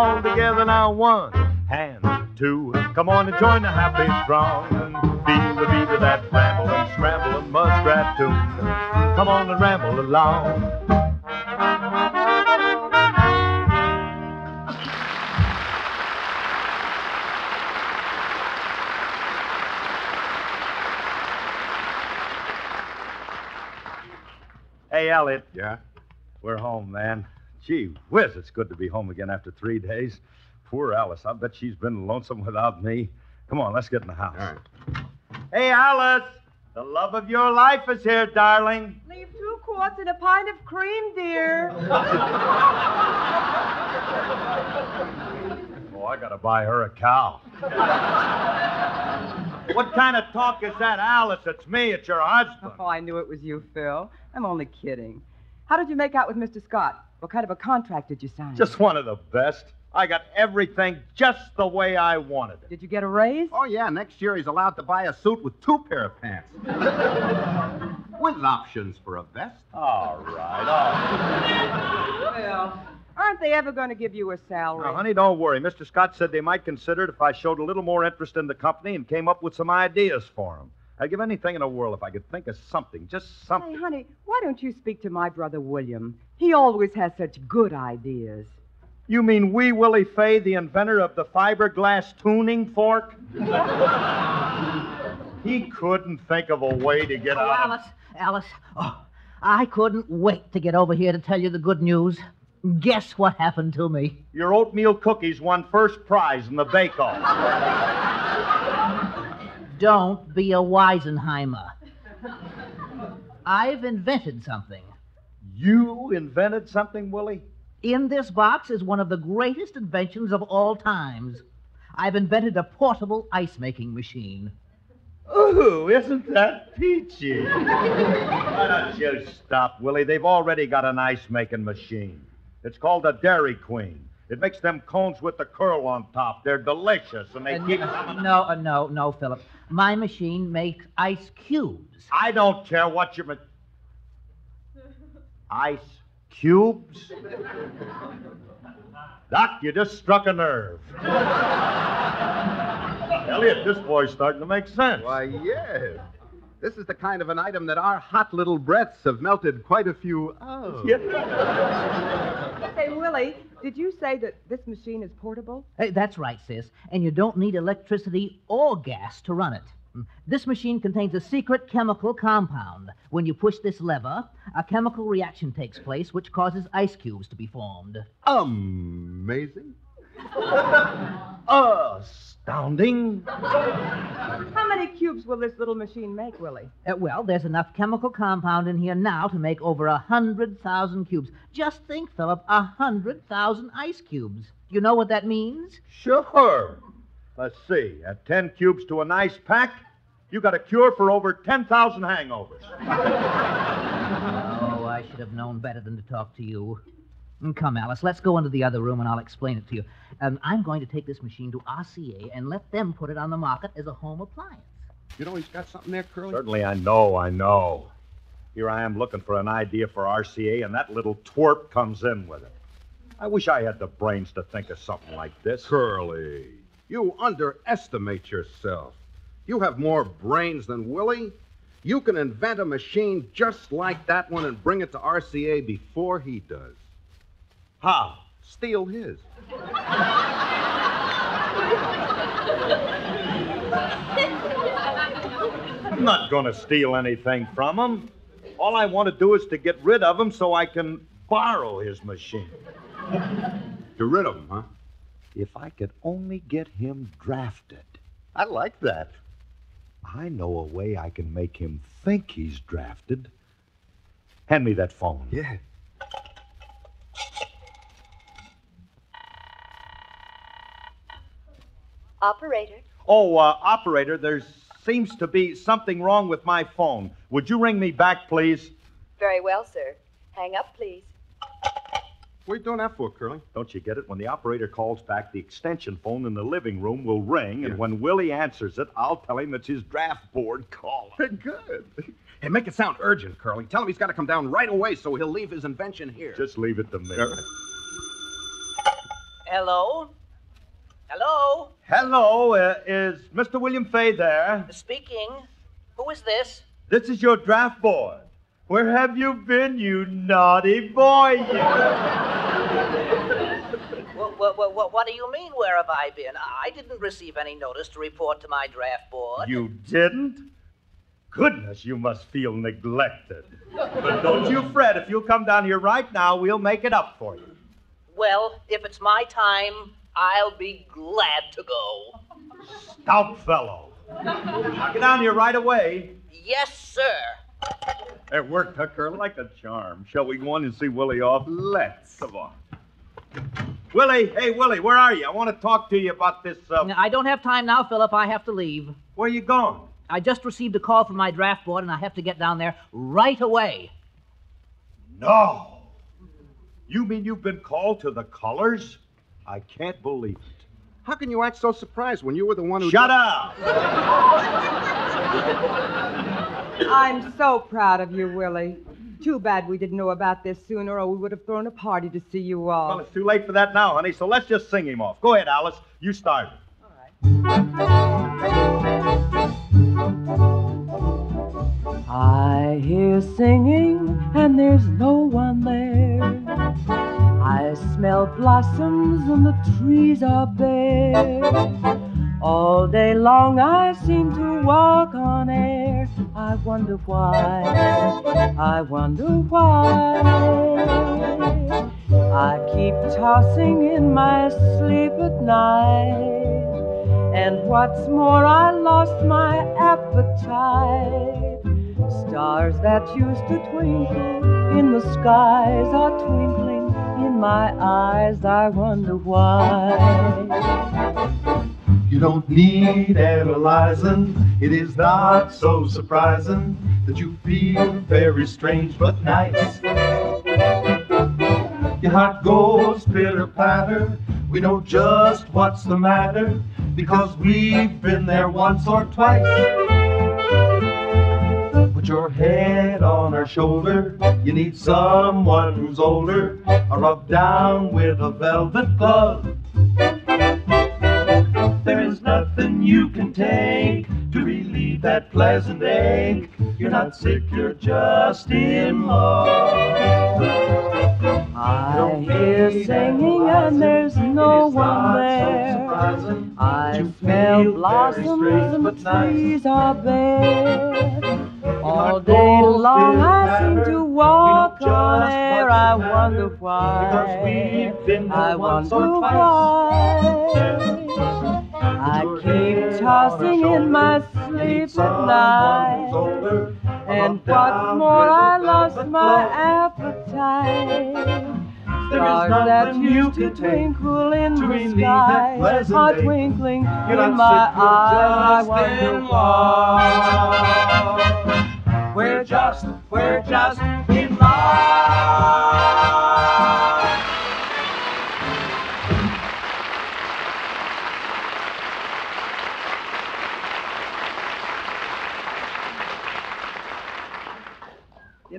All together now, one and two. Come on and join the happy throng. Feel the beat of that rambling, scrambling muskrat tune. Come on and ramble along. Hey, Elliot. Yeah? We're home, man. Gee whiz, it's good to be home again after three days. Poor Alice. I bet she's been lonesome without me. Come on, let's get in the house. All right. Hey, Alice. The love of your life is here, darling. Leave two quarts and a pint of cream, dear. Oh, I gotta buy her a cow. what kind of talk is that, Alice? It's me. It's your husband. Oh, I knew it was you, Phil. I'm only kidding. How did you make out with Mr. Scott? What kind of a contract did you sign? Just one of the best. I got everything just the way I wanted it. Did you get a raise? Oh, yeah. Next year he's allowed to buy a suit with two pair of pants. with options for a vest. All right, all right. Phil, aren't they ever going to give you a salary? Now, honey, don't worry. Mr. Scott said they might consider it if I showed a little more interest in the company and came up with some ideas for him. I'd give anything in the world if I could think of something, just something. Hey, honey, why don't you speak to my brother William? He always has such good ideas. You mean Wee Willie Fay, the inventor of the fiberglass tuning fork? he couldn't think of a way to get Oh, out of Alice, Alice. Oh, I couldn't wait to get over here to tell you the good news. Guess what happened to me? Your oatmeal cookies won first prize in the bake-off. Don't be a Weisenheimer. I've invented something. You invented something, Willie? In this box is one of the greatest inventions of all times. I've invented a portable ice making machine. Ooh, isn't that peachy? Why don't you stop, Willie? They've already got an ice making machine. It's called a Dairy Queen. It makes them cones with the curl on top. They're delicious, and they Uh, keep. no, uh, no, no, Philip. My machine makes ice cubes. I don't care what your. Ma- ice cubes? Doc, you just struck a nerve. Elliot, this boy's starting to make sense. Why, yes. This is the kind of an item that our hot little breaths have melted quite a few of. Hey, Willie, did you say that this machine is portable? Hey, that's right, sis. And you don't need electricity or gas to run it. This machine contains a secret chemical compound. When you push this lever, a chemical reaction takes place which causes ice cubes to be formed. Amazing. Astounding. How many cubes will this little machine make, Willie? Uh, well, there's enough chemical compound in here now to make over a hundred thousand cubes. Just think, Philip, a hundred thousand ice cubes. Do you know what that means? Sure. Let's see. At 10 cubes to a nice pack, you got a cure for over 10,000 hangovers. Oh, I should have known better than to talk to you. Mm, Come, Alice, let's go into the other room and I'll explain it to you. Um, I'm going to take this machine to RCA and let them put it on the market as a home appliance. You know he's got something there, Curly? Certainly, I know, I know. Here I am looking for an idea for RCA, and that little twerp comes in with it. I wish I had the brains to think of something like this. Curly, you underestimate yourself. You have more brains than Willie. You can invent a machine just like that one and bring it to RCA before he does. How? Steal his. I'm not going to steal anything from him. All I want to do is to get rid of him so I can borrow his machine. Get rid of him, huh? If I could only get him drafted. I like that. I know a way I can make him think he's drafted. Hand me that phone. Yeah. Operator, Oh, uh, operator, there seems to be something wrong with my phone. Would you ring me back, please? very well, sir. Hang up, please. What are you doing that for, Curly? Don't you get it? When the operator calls back, the extension phone in the living room will ring, and when Willie answers it, I'll tell him it's his draft board calling. Good. Hey, make it sound urgent, Curly. Tell him he's got to come down right away so he'll leave his invention here. Just leave it to me. Hello? Hello? Hello, uh, is Mr. William Fay there? Speaking. Who is this? This is your draft board. Where have you been, you naughty boy? You? What, what, what, what do you mean, where have I been? I didn't receive any notice to report to my draft board. You didn't? Goodness, you must feel neglected. But don't you fret. If you'll come down here right now, we'll make it up for you. Well, if it's my time, I'll be glad to go. Stout fellow. I'll get down here right away. Yes, sir. It worked, huh, Curly? Like a charm. Shall we go on and see Willie off? Let's. Come on. Willie, hey, Willie, where are you? I want to talk to you about this. Uh... I don't have time now, Philip. I have to leave. Where are you going? I just received a call from my draft board, and I have to get down there right away. No. You mean you've been called to the colors? I can't believe it. How can you act so surprised when you were the one who. Shut up! I'm so proud of you, Willie. Too bad we didn't know about this sooner, or we would have thrown a party to see you all. Well, it's too late for that now, honey, so let's just sing him off. Go ahead, Alice. You start. All right. I hear singing, and there's no one there. I smell blossoms, and the trees are bare. All day long I seem to walk on air. I wonder why. I wonder why. I keep tossing in my sleep at night. And what's more, I lost my appetite. Stars that used to twinkle in the skies are twinkling in my eyes. I wonder why. You don't need analyzing. It is not so surprising that you feel very strange but nice. Your heart goes pitter patter. We know just what's the matter because we've been there once or twice. Put your head on our shoulder. You need someone who's older. Or rub down with a velvet glove. There is nothing you can take to relieve that pleasant ache. You're not sick, you're just in love. I hear singing and there's no one there. I smell blossoms and the trees are bare. All day long I seem to walk on air. I wonder why. I wonder why. I keep tossing in my sleep at night. And what's more, I lost my appetite. Stars that used to twinkle in the sky are twinkling in my eyes. I wonder why. We're just, we're just in love.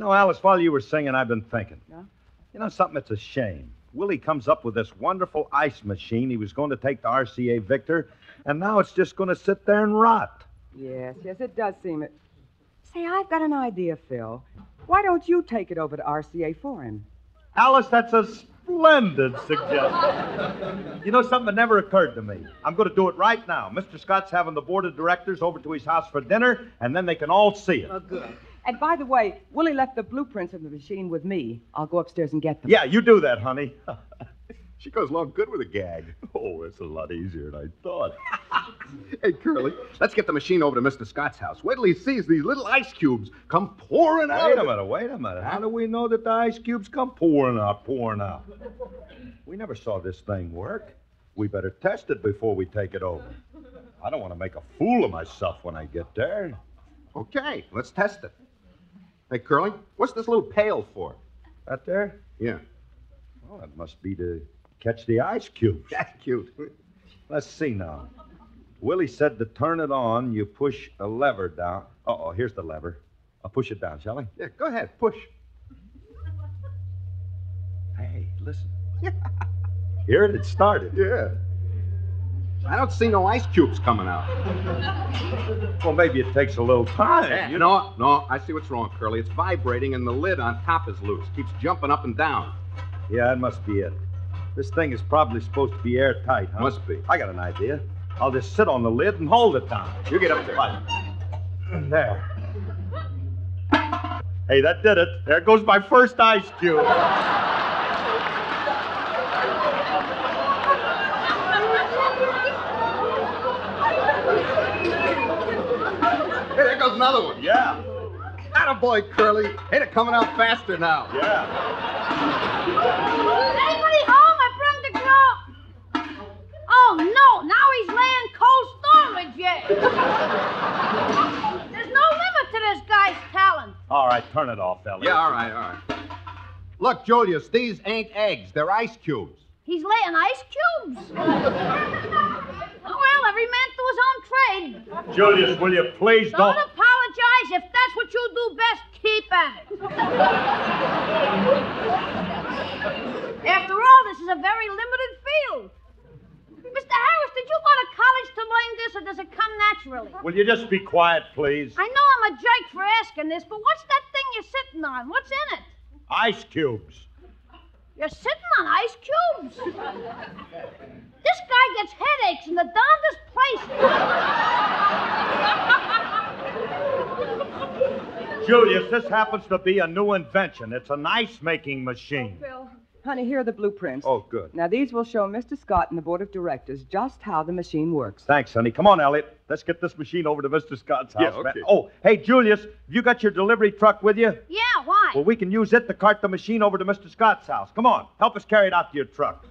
Know, Alice, while you were singing, I've been thinking. Yeah? You know something? It's a shame. Willie comes up with this wonderful ice machine he was going to take to RCA Victor, and now it's just going to sit there and rot. Yes, yes, it does seem it. Say, I've got an idea, Phil. Why don't you take it over to RCA for him? Alice, that's a splendid suggestion. you know, something that never occurred to me. I'm going to do it right now. Mr. Scott's having the board of directors over to his house for dinner, and then they can all see it. Oh, good. And by the way, Willie left the blueprints of the machine with me. I'll go upstairs and get them. Yeah, you do that, honey. She goes along good with a gag. Oh, it's a lot easier than I thought. Hey, Curly, let's get the machine over to Mr. Scott's house. Wait till he sees these little ice cubes come pouring out. Wait a minute, wait a minute. How do we know that the ice cubes come pouring out, pouring out? We never saw this thing work. We better test it before we take it over. I don't want to make a fool of myself when I get there. Okay, let's test it. Hey, Curly, what's this little pail for? That there? Yeah. Well, that must be to catch the ice cubes. That's cute. Let's see now. Willie said to turn it on, you push a lever down. Uh oh, here's the lever. I'll push it down, shall I? Yeah, go ahead, push. Hey, listen. Hear it? It started. Yeah. I don't see no ice cubes coming out. Well, maybe it takes a little time. Yeah, you know? No, I see what's wrong, Curly. It's vibrating and the lid on top is loose. Keeps jumping up and down. Yeah, that must be it. This thing is probably supposed to be airtight, huh? Must be. I got an idea. I'll just sit on the lid and hold it down. You get up there. There. Hey, that did it. There goes my first ice cube. Another one. Yeah. Attaboy, Curly. Hey, they're coming out faster now. Yeah. Anybody home? I bring the girl. Oh, no. Now he's laying cold storage yet. There's no limit to this guy's talent. All right, turn it off, Elliot. Yeah, all right, all right. Look, Julius, these ain't eggs. They're ice cubes. He's laying ice cubes. well, every man to his own trade. Julius, will you please Don't don't. apologize. If that's what you do best, keep at it. After all, this is a very limited field. Mr. Harris, did you go to college to learn this, or does it come naturally? Will you just be quiet, please? I know I'm a jerk for asking this, but what's that thing you're sitting on? What's in it? Ice cubes. You're sitting on ice cubes. This guy gets headaches in the darndest place. Julius, this happens to be a new invention. It's an ice making machine. Oh, Phil, honey, here are the blueprints. Oh, good. Now, these will show Mr. Scott and the board of directors just how the machine works. Thanks, honey. Come on, Elliot. Let's get this machine over to Mr. Scott's house. Yeah, man. okay. Oh, hey, Julius, have you got your delivery truck with you? Yeah, why? Well, we can use it to cart the machine over to Mr. Scott's house. Come on, help us carry it out to your truck.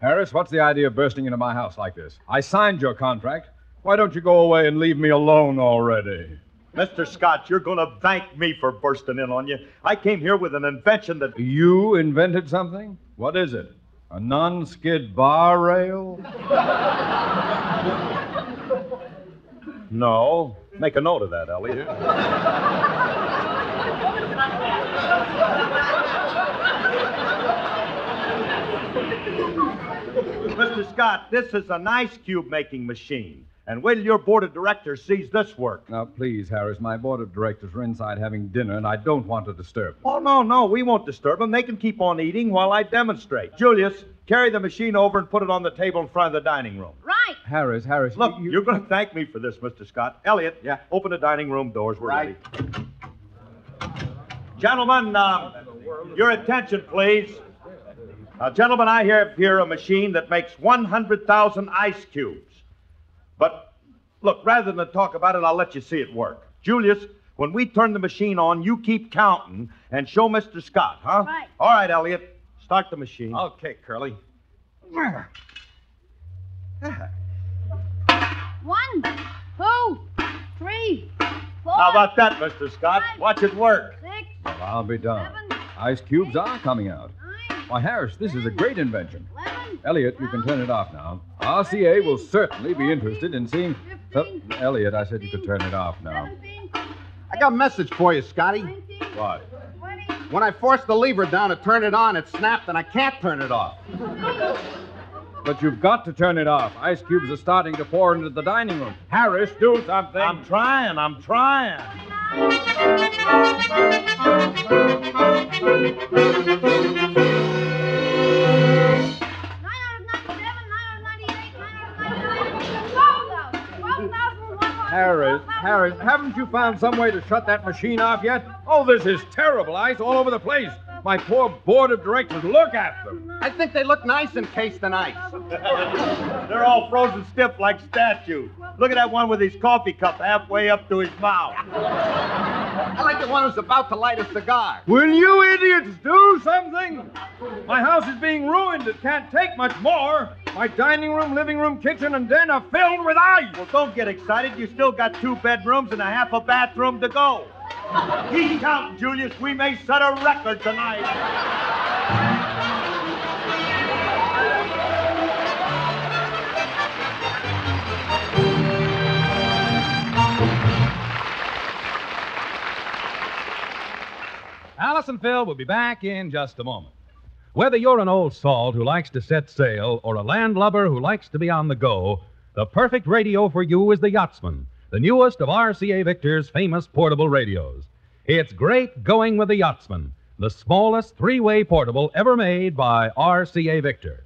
Harris, what's the idea of bursting into my house like this? I signed your contract. Why don't you go away and leave me alone already? Mr. Scott, you're going to thank me for bursting in on you. I came here with an invention that. You invented something? What is it? A non skid bar rail? No. Make a note of that, Elliot. Mr. Scott, this is an ice cube making machine. And wait till your board of directors sees this work. Now, please, Harris, my board of directors are inside having dinner, and I don't want to disturb them. Oh, no, no, we won't disturb them. They can keep on eating while I demonstrate. Julius, carry the machine over and put it on the table in front of the dining room. Right. Harris, Harris, Look, you... are going to thank me for this, Mr. Scott. Elliot, yeah, open the dining room doors. We're Right. ready. Gentlemen, uh, your attention, please. Now, gentlemen, I have here a machine that makes 100,000 ice cubes. But look, rather than talk about it, I'll let you see it work. Julius, when we turn the machine on, you keep counting and show Mr. Scott, huh? Right. All right, Elliot. Start the machine. Okay, Curly. One, two, three, four, How about that, Mr. Scott? Watch it work. six, Well, I'll be done. Ice cubes are coming out. Why, Harris, this is a great invention. Elliot, you can turn it off now. RCA will certainly be interested in seeing. Oh, Elliot, I said you could turn it off now. I got a message for you, Scotty. What? When I forced the lever down to turn it on, it snapped and I can't turn it off. But you've got to turn it off. Ice cubes are starting to pour into the dining room. Harris, do something. I'm trying, I'm trying. Harris, Harris, haven't you found some way to shut that machine off yet? Oh, this is terrible. Ice all over the place. My poor board of directors, look at them. I think they look nice encased in ice. They're all frozen stiff like statues. Look at that one with his coffee cup halfway up to his mouth. I like the one who's about to light a cigar. Will you idiots do something? My house is being ruined. It can't take much more. My dining room, living room, kitchen, and den are filled with ice. Well, don't get excited. You still got two bedrooms and a half a bathroom to go. Keep counting, Julius. We may set a record tonight. Alice and Phil will be back in just a moment. Whether you're an old salt who likes to set sail or a landlubber who likes to be on the go, the perfect radio for you is the Yachtsman, the newest of RCA Victor's famous portable radios. It's great going with the Yachtsman, the smallest three way portable ever made by RCA Victor.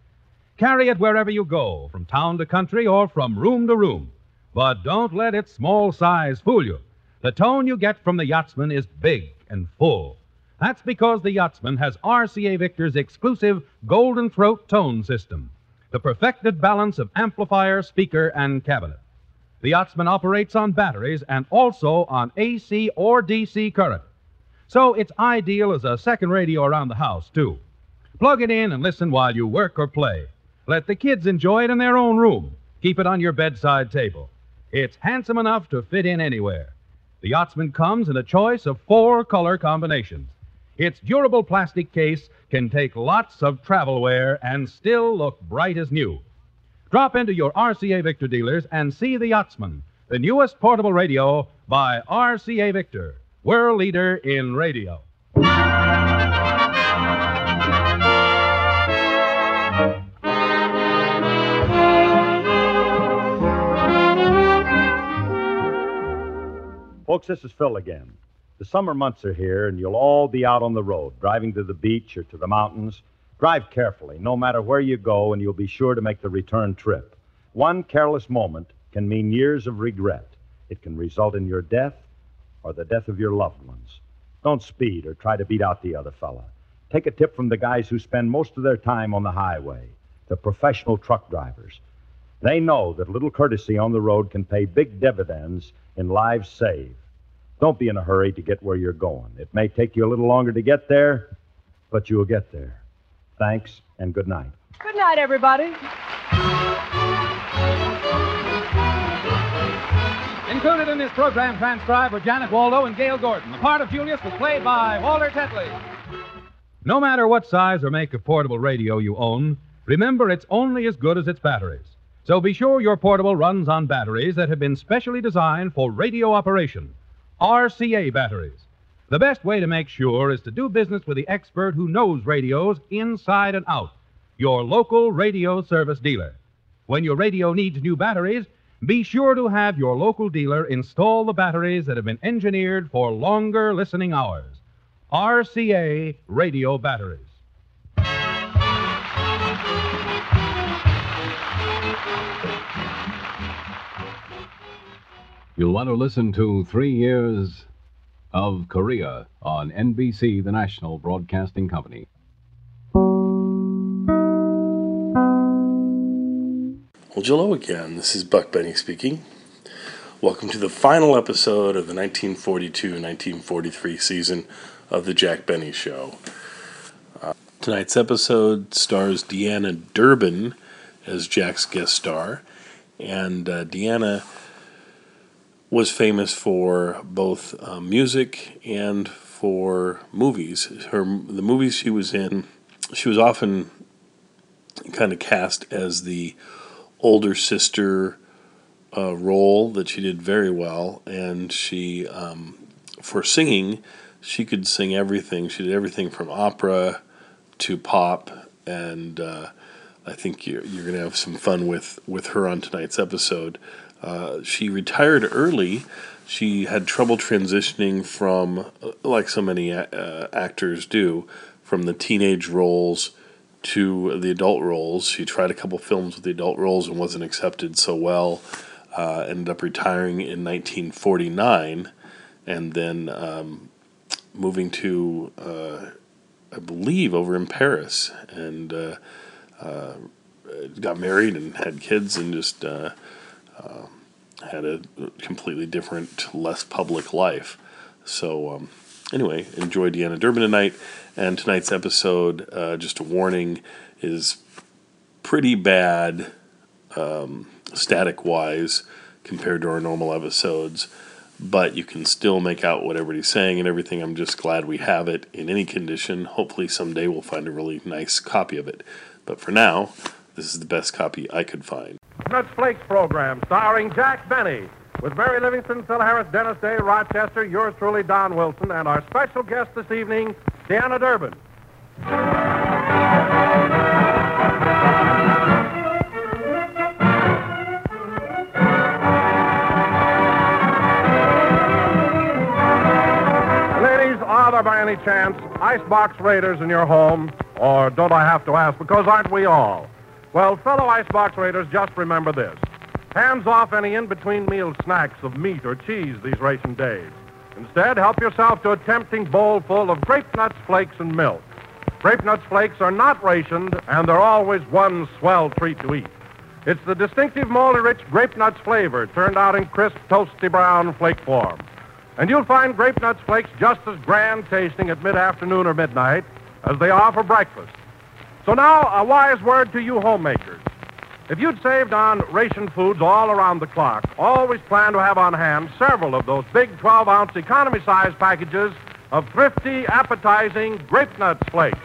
Carry it wherever you go, from town to country or from room to room. But don't let its small size fool you. The tone you get from the Yachtsman is big and full. That's because the Yachtsman has RCA Victor's exclusive Golden Throat tone system, the perfected balance of amplifier, speaker, and cabinet. The Yachtsman operates on batteries and also on AC or DC current. So it's ideal as a second radio around the house, too. Plug it in and listen while you work or play. Let the kids enjoy it in their own room. Keep it on your bedside table. It's handsome enough to fit in anywhere. The Yachtsman comes in a choice of four color combinations. Its durable plastic case can take lots of travel wear and still look bright as new. Drop into your RCA Victor dealers and see the Yachtsman, the newest portable radio by RCA Victor, world leader in radio. Folks, this is Phil again. The summer months are here, and you'll all be out on the road, driving to the beach or to the mountains. Drive carefully, no matter where you go, and you'll be sure to make the return trip. One careless moment can mean years of regret. It can result in your death or the death of your loved ones. Don't speed or try to beat out the other fella. Take a tip from the guys who spend most of their time on the highway, the professional truck drivers. They know that little courtesy on the road can pay big dividends in lives saved. Don't be in a hurry to get where you're going. It may take you a little longer to get there, but you'll get there. Thanks, and good night. Good night, everybody. Included in this program transcribed were Janet Waldo and Gale Gordon. The part of Julius was played by Walter Tetley. No matter what size or make of portable radio you own, remember it's only as good as its batteries. So be sure your portable runs on batteries that have been specially designed for radio operation. RCA batteries. The best way to make sure is to do business with the expert who knows radios inside and out, your local radio service dealer. When your radio needs new batteries, be sure to have your local dealer install the batteries that have been engineered for longer listening hours. RCA radio batteries. You'll want to listen to Three Years of Korea on NBC, the national broadcasting company. Well, hello again. This is Buck Benny speaking. Welcome to the final episode of the 1942-1943 season of the Jack Benny Show. Uh, tonight's episode stars Deanna Durbin as Jack's guest star, and uh, Deanna was famous for both uh, music and for movies. Her the movies she was in, she was often kind of cast as the older sister uh, role that she did very well, and she um, for singing, she could sing everything. She did everything from opera to pop, and uh, I think you're, you're going to have some fun with with her on tonight's episode. Uh, she retired early. She had trouble transitioning from, uh, like so many uh, actors do, from the teenage roles to the adult roles. She tried a couple films with the adult roles and wasn't accepted so well. Uh, ended up retiring in 1949 and then um, moving to, uh, I believe, over in Paris and got married and had kids and just had a completely different, less public life. So, um, anyway, enjoy Deanna Durbin tonight. And tonight's episode, uh, just a warning, is pretty bad um, static wise compared to our normal episodes. But you can still make out what everybody's saying and everything. I'm just glad we have it in any condition. Hopefully, someday we'll find a really nice copy of it. But for now, this is the best copy I could find. Nuts Flakes program starring Jack Benny with Mary Livingstone, Phil Harris, Dennis Day, Rochester, yours truly, Don Wilson, and our special guest this evening, Deanna Durbin. Ladies, are there by any chance icebox raiders in your home? Or don't I have to ask, because aren't we all? Well, fellow icebox raiders, just remember this. Hands off any in between meal snacks of meat or cheese these ration days. Instead, help yourself to a tempting bowl full of grape nuts, flakes, and milk. Grape nuts flakes are not rationed, and they're always one swell treat to eat. It's the distinctive malty rich grape nuts flavor turned out in crisp, toasty brown flake form. And you'll find grape nuts flakes just as grand tasting at mid afternoon or midnight as they are for breakfast. So now, a wise word to you homemakers. If you'd saved on ration foods all around the clock, always plan to have on hand several of those big 12 ounce economy size packages of thrifty, appetizing grape nuts flakes.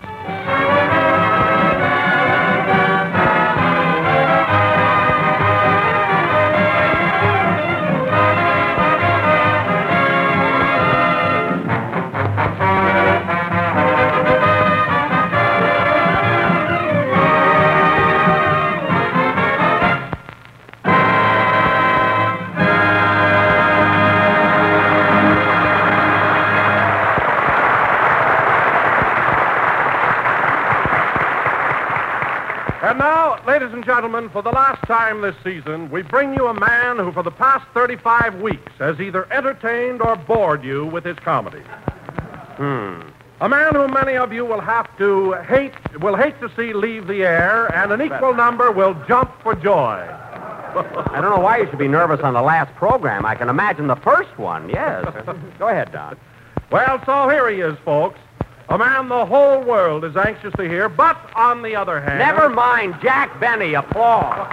Gentlemen, for the last time this season, we bring you a man who, for the past 35 weeks, has either entertained or bored you with his comedy. Hmm. A man whom many of you will have to hate, will hate to see leave the air, and an equal number will jump for joy. I don't know why you should be nervous on the last program. I can imagine the first one, yes. Go ahead, Don. Well, so here he is, folks. A man the whole world is anxious to hear, but on the other hand. Never mind, Jack Benny. Applause.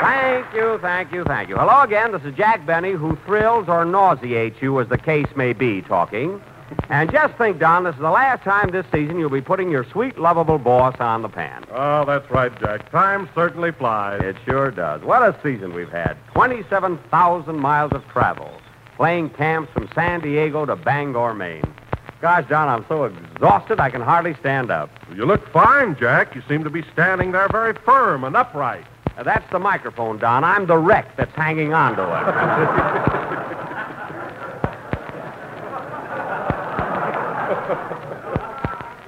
Thank you, thank you, thank you. Hello again. This is Jack Benny, who thrills or nauseates you, as the case may be, talking. And just think, Don, this is the last time this season you'll be putting your sweet, lovable boss on the pan. Oh, that's right, Jack. Time certainly flies. It sure does. What a season we've had. 27,000 miles of travel, playing camps from San Diego to Bangor, Maine. Gosh, Don, I'm so exhausted I can hardly stand up. You look fine, Jack. You seem to be standing there very firm and upright. Now, that's the microphone, Don. I'm the wreck that's hanging on to it.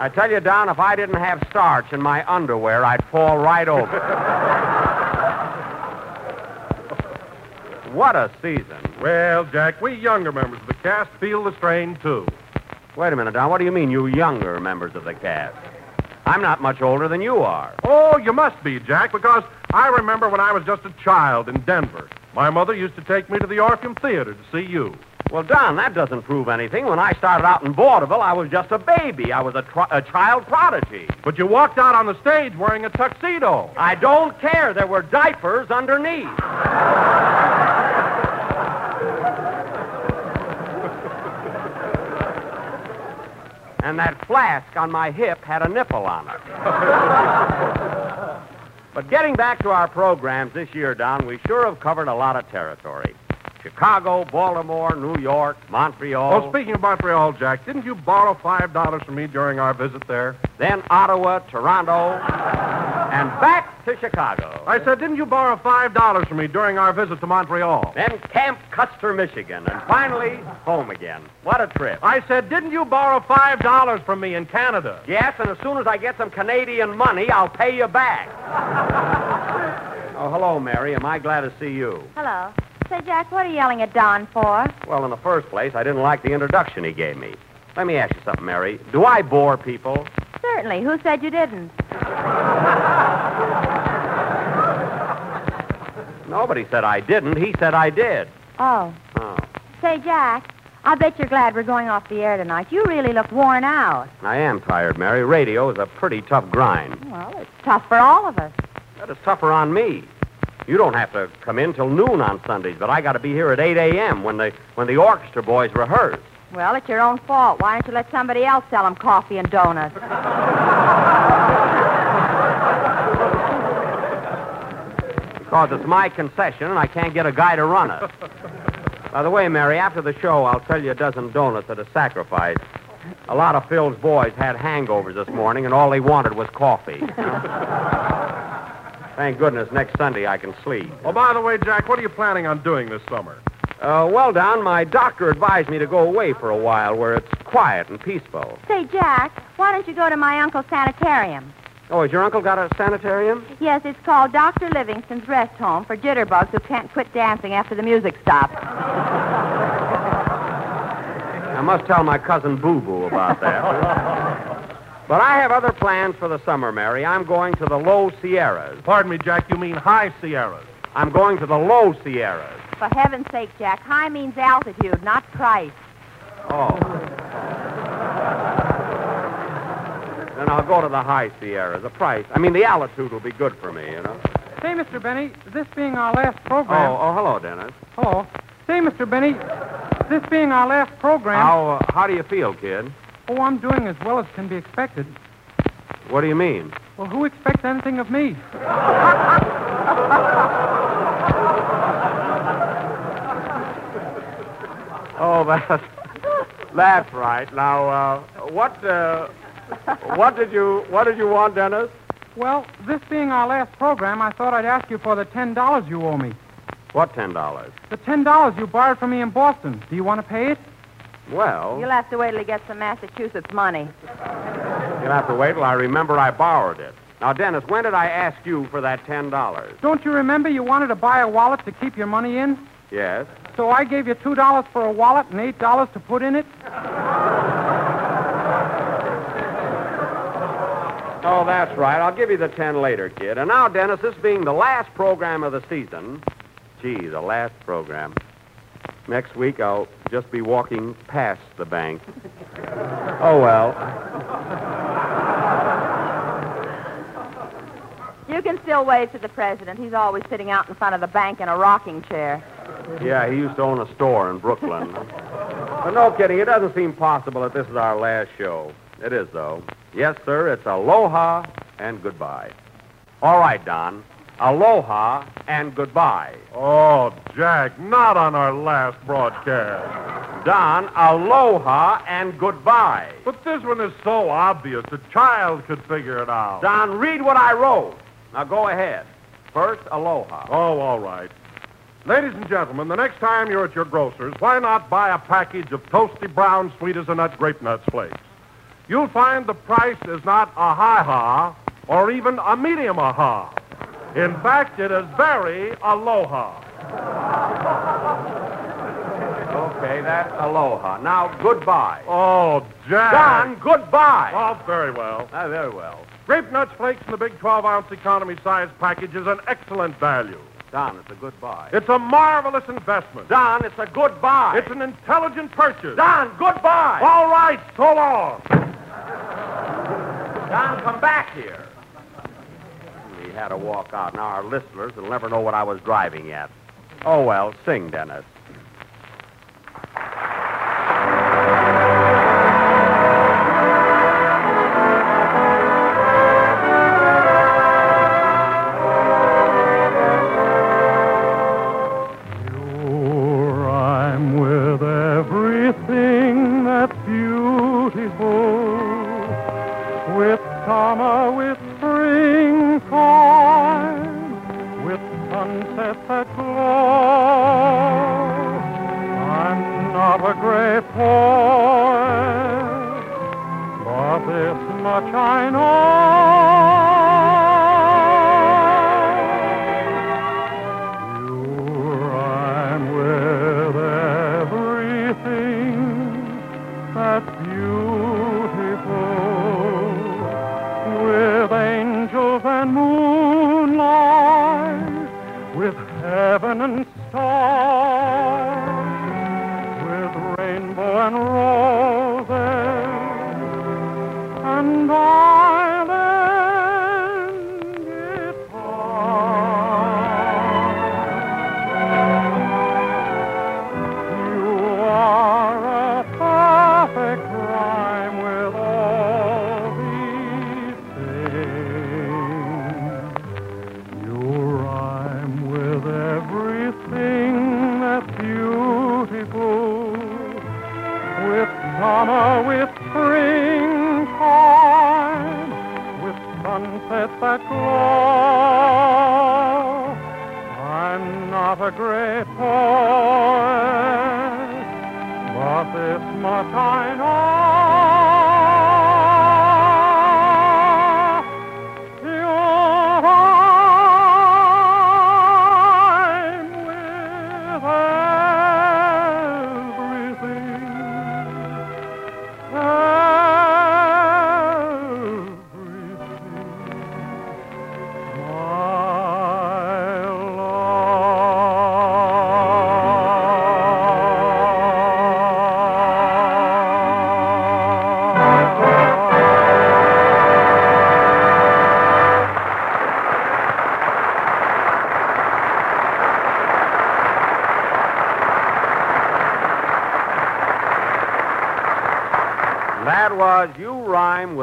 I tell you, Don, if I didn't have starch in my underwear, I'd fall right over. what a season. Well, Jack, we younger members of the cast feel the strain, too. Wait a minute, Don. What do you mean, you younger members of the cast? I'm not much older than you are. Oh, you must be, Jack, because I remember when I was just a child in Denver. My mother used to take me to the Orpheum Theater to see you. Well, Don, that doesn't prove anything. When I started out in vaudeville, I was just a baby. I was a, tr- a child prodigy. But you walked out on the stage wearing a tuxedo. I don't care. There were diapers underneath. and that flask on my hip had a nipple on it. but getting back to our programs this year, Don, we sure have covered a lot of territory. Chicago, Baltimore, New York, Montreal. Oh, speaking of Montreal, Jack, didn't you borrow $5 from me during our visit there? Then Ottawa, Toronto, and back to Chicago. I said, didn't you borrow $5 from me during our visit to Montreal? Then Camp Custer, Michigan, and finally home again. What a trip. I said, didn't you borrow $5 from me in Canada? Yes, and as soon as I get some Canadian money, I'll pay you back. oh, hello, Mary. Am I glad to see you? Hello. Say, Jack, what are you yelling at Don for? Well, in the first place, I didn't like the introduction he gave me. Let me ask you something, Mary. Do I bore people? Certainly. Who said you didn't? Nobody said I didn't. He said I did. Oh. Oh. Say, Jack, I bet you're glad we're going off the air tonight. You really look worn out. I am tired, Mary. Radio is a pretty tough grind. Well, it's tough for all of us. That is tougher on me. You don't have to come in till noon on Sundays, but I got to be here at 8 a.m. when the when the orchestra boys rehearse. Well, it's your own fault. Why don't you let somebody else sell them coffee and donuts? Because it's my concession and I can't get a guy to run it. By the way, Mary, after the show, I'll tell you a dozen donuts at a sacrifice. A lot of Phil's boys had hangovers this morning, and all they wanted was coffee. Thank goodness next Sunday I can sleep. Oh, by the way, Jack, what are you planning on doing this summer? Uh, well, Don, my doctor advised me to go away for a while where it's quiet and peaceful. Say, Jack, why don't you go to my uncle's sanitarium? Oh, has your uncle got a sanitarium? Yes, it's called Dr. Livingstone's Rest Home for jitterbugs who can't quit dancing after the music stops. I must tell my cousin Boo Boo about that. but I have other plans for the summer, Mary. I'm going to the low Sierras. Pardon me, Jack, you mean high Sierras. I'm going to the low Sierras. For heaven's sake, Jack, high means altitude, not price. Oh. then I'll go to the high Sierras. The price, I mean, the altitude will be good for me, you know. Say, Mr. Benny, this being our last Oh, program. oh, hello, Dennis. Hello. Say, Mr. Benny, this being our last program. How, uh, how do you feel, kid? Oh, I'm doing as well as can be expected. What do you mean? Well, who expects anything of me? Oh, that's that's right. Now, uh, what uh, what did you what did you want, Dennis? Well, this being our last program, I thought I'd ask you for the ten dollars you owe me. What ten dollars? The ten dollars you borrowed from me in Boston. Do you want to pay it? Well, You'll have to wait till he gets some Massachusetts money. you'll have to wait till I remember I borrowed it. Now, Dennis, when did I ask you for that ten dollars? Don't you remember you wanted to buy a wallet to keep your money in? Yes. So I gave you two dollars for a wallet and eight dollars to put in it. Oh, that's right. I'll give you the ten later, kid. And now, Dennis, this being the last program of the season. Gee, the last program. Next week I'll just be walking past the bank. Oh well. You can still wave to the president. He's always sitting out in front of the bank in a rocking chair. Yeah, he used to own a store in Brooklyn. but no kidding, it doesn't seem possible that this is our last show. It is, though. Yes, sir, it's aloha and goodbye. All right, Don. Aloha and goodbye. Oh, Jack, not on our last broadcast. Don, aloha and goodbye. But this one is so obvious, a child could figure it out. Don, read what I wrote. Now go ahead. First, aloha. Oh, all right. Ladies and gentlemen, the next time you're at your grocer's, why not buy a package of toasty brown sweet as a nut grape nuts flakes? You'll find the price is not a high ha or even a medium aha. In fact, it is very aloha. Okay, that's aloha. Now, goodbye. Oh, Jack. Don, goodbye. Oh, very well. Ah, very well. Grape Nuts Flakes in the big 12 ounce economy size package is an excellent value. Don, it's a goodbye. It's a marvelous investment. Don, it's a goodbye. It's an intelligent purchase. Don, goodbye. All right, so long. Don, come back here. Had to walk out. Now our listeners will never know what I was driving at. Oh, well, sing, Dennis.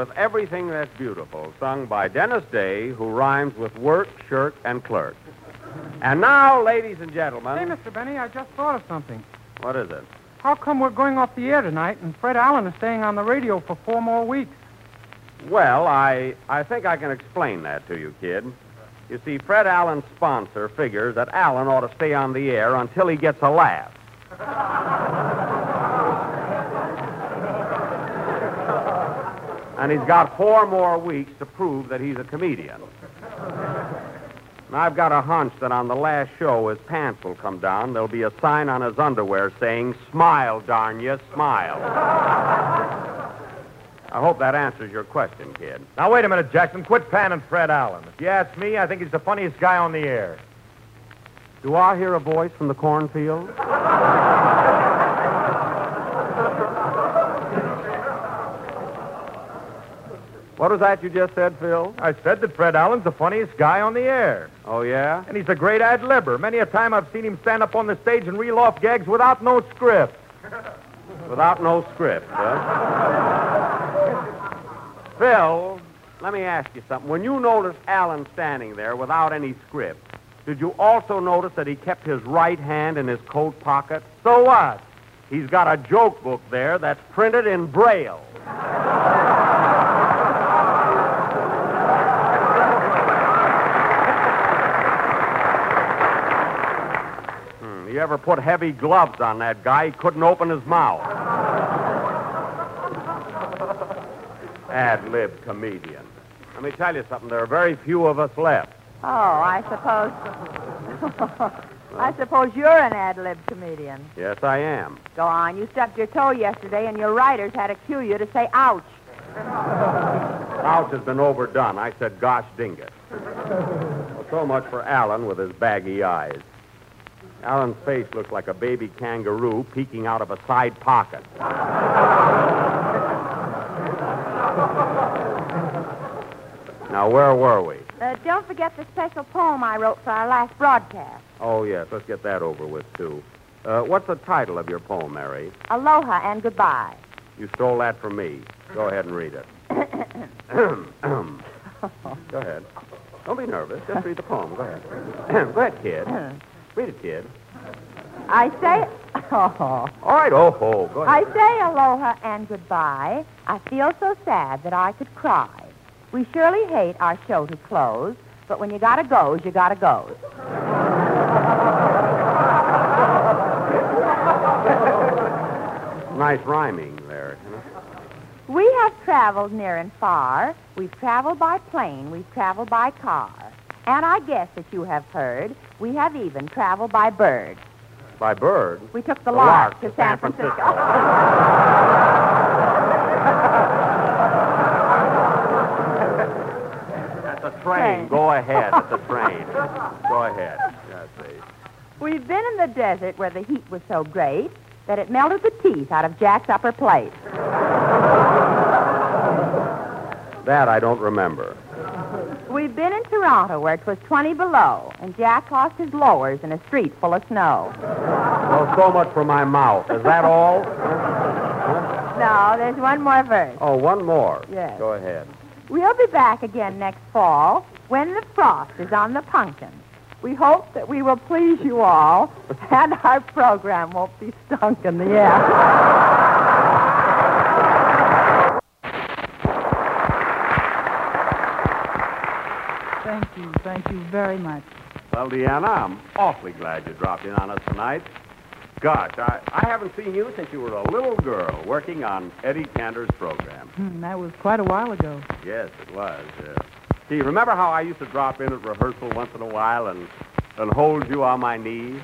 With Everything That's Beautiful, sung by Dennis Day, who rhymes with work, shirk, and clerk. And now, ladies and gentlemen. Hey, Mr. Benny, I just thought of something. What is it? How come we're going off the air tonight and Fred Allen is staying on the radio for four more weeks? Well, I, I think I can explain that to you, kid. You see, Fred Allen's sponsor figures that Allen ought to stay on the air until he gets a laugh. And he's got four more weeks to prove that he's a comedian. And I've got a hunch that on the last show his pants will come down. There'll be a sign on his underwear saying, Smile, darn you, smile. I hope that answers your question, kid. Now, wait a minute, Jackson. Quit panning Fred Allen. If you ask me, I think he's the funniest guy on the air. Do I hear a voice from the cornfield? What was that you just said, Phil? I said that Fred Allen's the funniest guy on the air. Oh, yeah? And he's a great ad libber. Many a time I've seen him stand up on the stage and reel off gags without no script. Without no script, huh? Phil, let me ask you something. When you noticed Allen standing there without any script, did you also notice that he kept his right hand in his coat pocket? So what? He's got a joke book there that's printed in Braille. You ever put heavy gloves on that guy? He couldn't open his mouth. Ad lib comedian. Let me tell you something. There are very few of us left. Oh, I suppose. I suppose you're an ad lib comedian. Yes, I am. Go on. You stubbed your toe yesterday, and your writers had to cue you to say ouch. Ouch has been overdone. I said, gosh ding it. Well, so much for Allen with his baggy eyes. Allen's face looks like a baby kangaroo peeking out of a side pocket. Now, where were we? Uh, don't forget the special poem I wrote for our last broadcast. Oh, yes, let's get that over with, too. Uh, what's the title of your poem, Mary? Aloha and goodbye. You stole that from me. Go ahead and read it. Go ahead. Don't be nervous. Just read the poem. Go ahead. Go ahead, kid. Read it, kid. I say, oh, All right, oh, ho. Go I say aloha and goodbye. I feel so sad that I could cry. We surely hate our show to close, but when you gotta goes, you gotta goes. Nice rhyming there. We have traveled near and far. We've traveled by plane. We've traveled by car. And I guess that you have heard, we have even traveled by bird. By bird. We took the, The lark, lark to to San San Francisco. That's a train. Go ahead. It's a train. Go ahead. We've been in the desert where the heat was so great that it melted the teeth out of Jack's upper plate. That I don't remember. Been in Toronto where it was 20 below, and Jack lost his lowers in a street full of snow. Well, so much for my mouth. Is that all? No, there's one more verse. Oh, one more. Yes. Go ahead. We'll be back again next fall when the frost is on the pumpkin. We hope that we will please you all, and our program won't be stunk in the air. Thank you. Thank you very much. Well, Deanna, I'm awfully glad you dropped in on us tonight. Gosh, I, I haven't seen you since you were a little girl working on Eddie Cantor's program. Hmm, that was quite a while ago. Yes, it was. Yeah. See, remember how I used to drop in at rehearsal once in a while and, and hold you on my knees?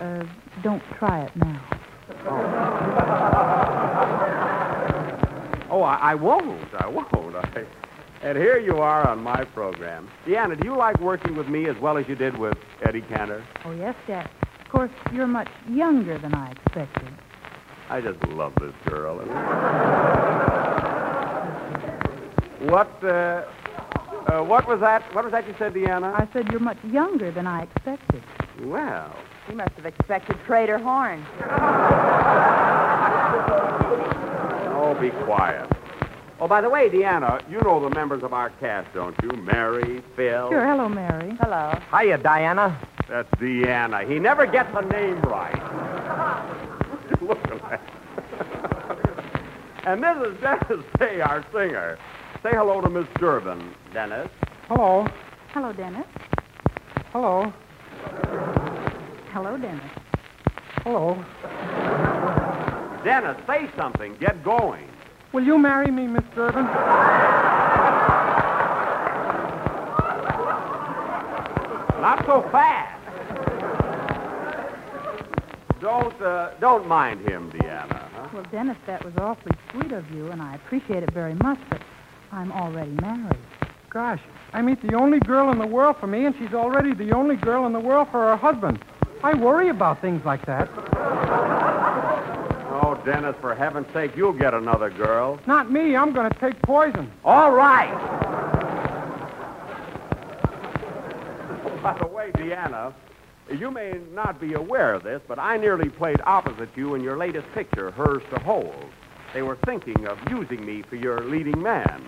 Uh, don't try it now. Oh, I, I won't. I won't. I, and here you are on my program. Deanna, do you like working with me as well as you did with Eddie Cantor? Oh, yes, Jack. Of course, you're much younger than I expected. I just love this girl. what, uh, uh, what was that? What was that you said, Deanna? I said you're much younger than I expected. Well, You must have expected Trader Horn. Oh, be quiet. Oh, by the way, Deanna, you know the members of our cast, don't you? Mary, Phil. Sure. Hello, Mary. Hello. Hiya, Diana. That's Deanna. He never gets the name right. Look at that. and this is Dennis Day, our singer. Say hello to Miss Durbin, Dennis. Hello. Hello, Dennis. Hello. Hello, Dennis. Hello. Dennis, say something. Get going. Will you marry me, Miss Durbin? Not so fast. Don't uh, don't mind him, Deanna. Huh? Well, Dennis, that was awfully sweet of you, and I appreciate it very much, but I'm already married. Gosh, I meet the only girl in the world for me, and she's already the only girl in the world for her husband. I worry about things like that. Oh, Dennis, for heaven's sake, you'll get another girl. Not me. I'm going to take poison. All right. By the way, Deanna, you may not be aware of this, but I nearly played opposite you in your latest picture, Hers to Hold. They were thinking of using me for your leading man.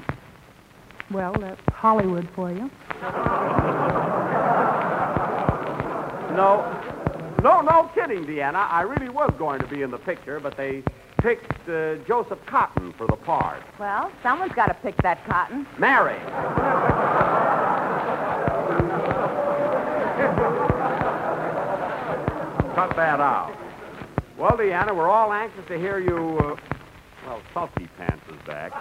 Well, that's Hollywood for you. No, no, no kidding, Deanna. I really was going to be in the picture, but they picked uh, Joseph Cotten for the part. Well, someone's got to pick that cotton. Mary. Cut that out. Well, Deanna, we're all anxious to hear you. Uh, well, Sulky Pants is back.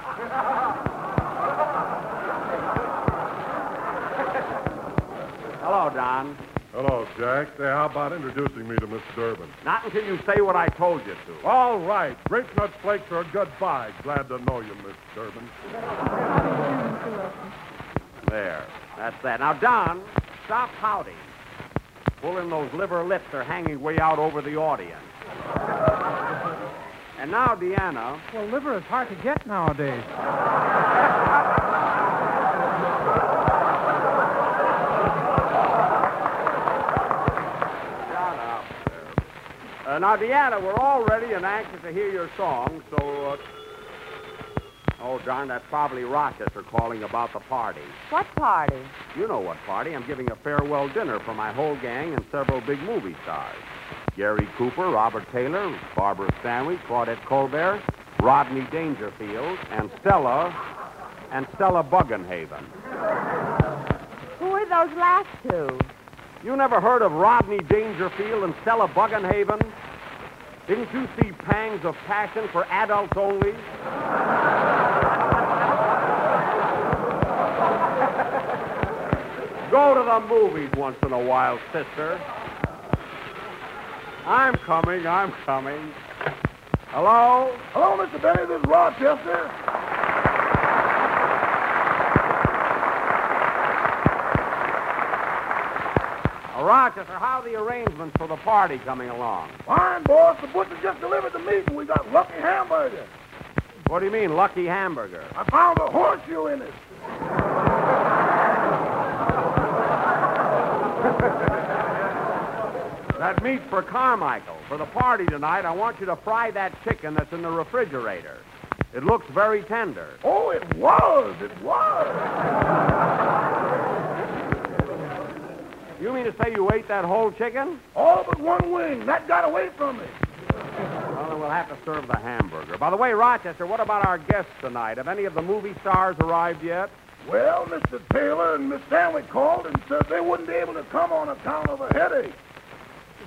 Hello, Don. Hello, Jack. Say, how about introducing me to Miss Durbin? Not until you say what I told you to. All right. Grape Nut Flakes are a good buy. Glad to know you, Miss Durbin. There. That's that. Now, Don, stop pouting. Pull in those liver lips. They're hanging way out over the audience. And now, Deanna. Well, liver is hard to get nowadays. Uh, now, Deanna, we're all ready and anxious to hear your song, so. Uh... Oh, darn, that's probably Rochester calling about the party. What party? You know what party. I'm giving a farewell dinner for my whole gang and several big movie stars. Gary Cooper, Robert Taylor, Barbara Stanwyck, Claudette Colbert, Rodney Dangerfield, and Stella, and Stella Buggenhaven. Who are those last two? You never heard of Rodney Dangerfield and Stella Buggenhaven? Didn't you see Pangs of Passion for Adults Only? Go to the movies once in a while, sister. I'm coming, I'm coming. Hello? Hello, Mr. Benny. This is Rochester. Rochester, how are the arrangements for the party coming along? Fine, boss. The butcher just delivered the meat, and we got lucky hamburger. What do you mean, lucky hamburger? I found a horseshoe in it. That meat's for Carmichael. For the party tonight, I want you to fry that chicken that's in the refrigerator. It looks very tender. Oh, it was. It was. You mean to say you ate that whole chicken? All but one wing. That got away from me. Well, then we'll have to serve the hamburger. By the way, Rochester, what about our guests tonight? Have any of the movie stars arrived yet? Well, Mr. Taylor and Miss Stanley called and said they wouldn't be able to come on account of a headache.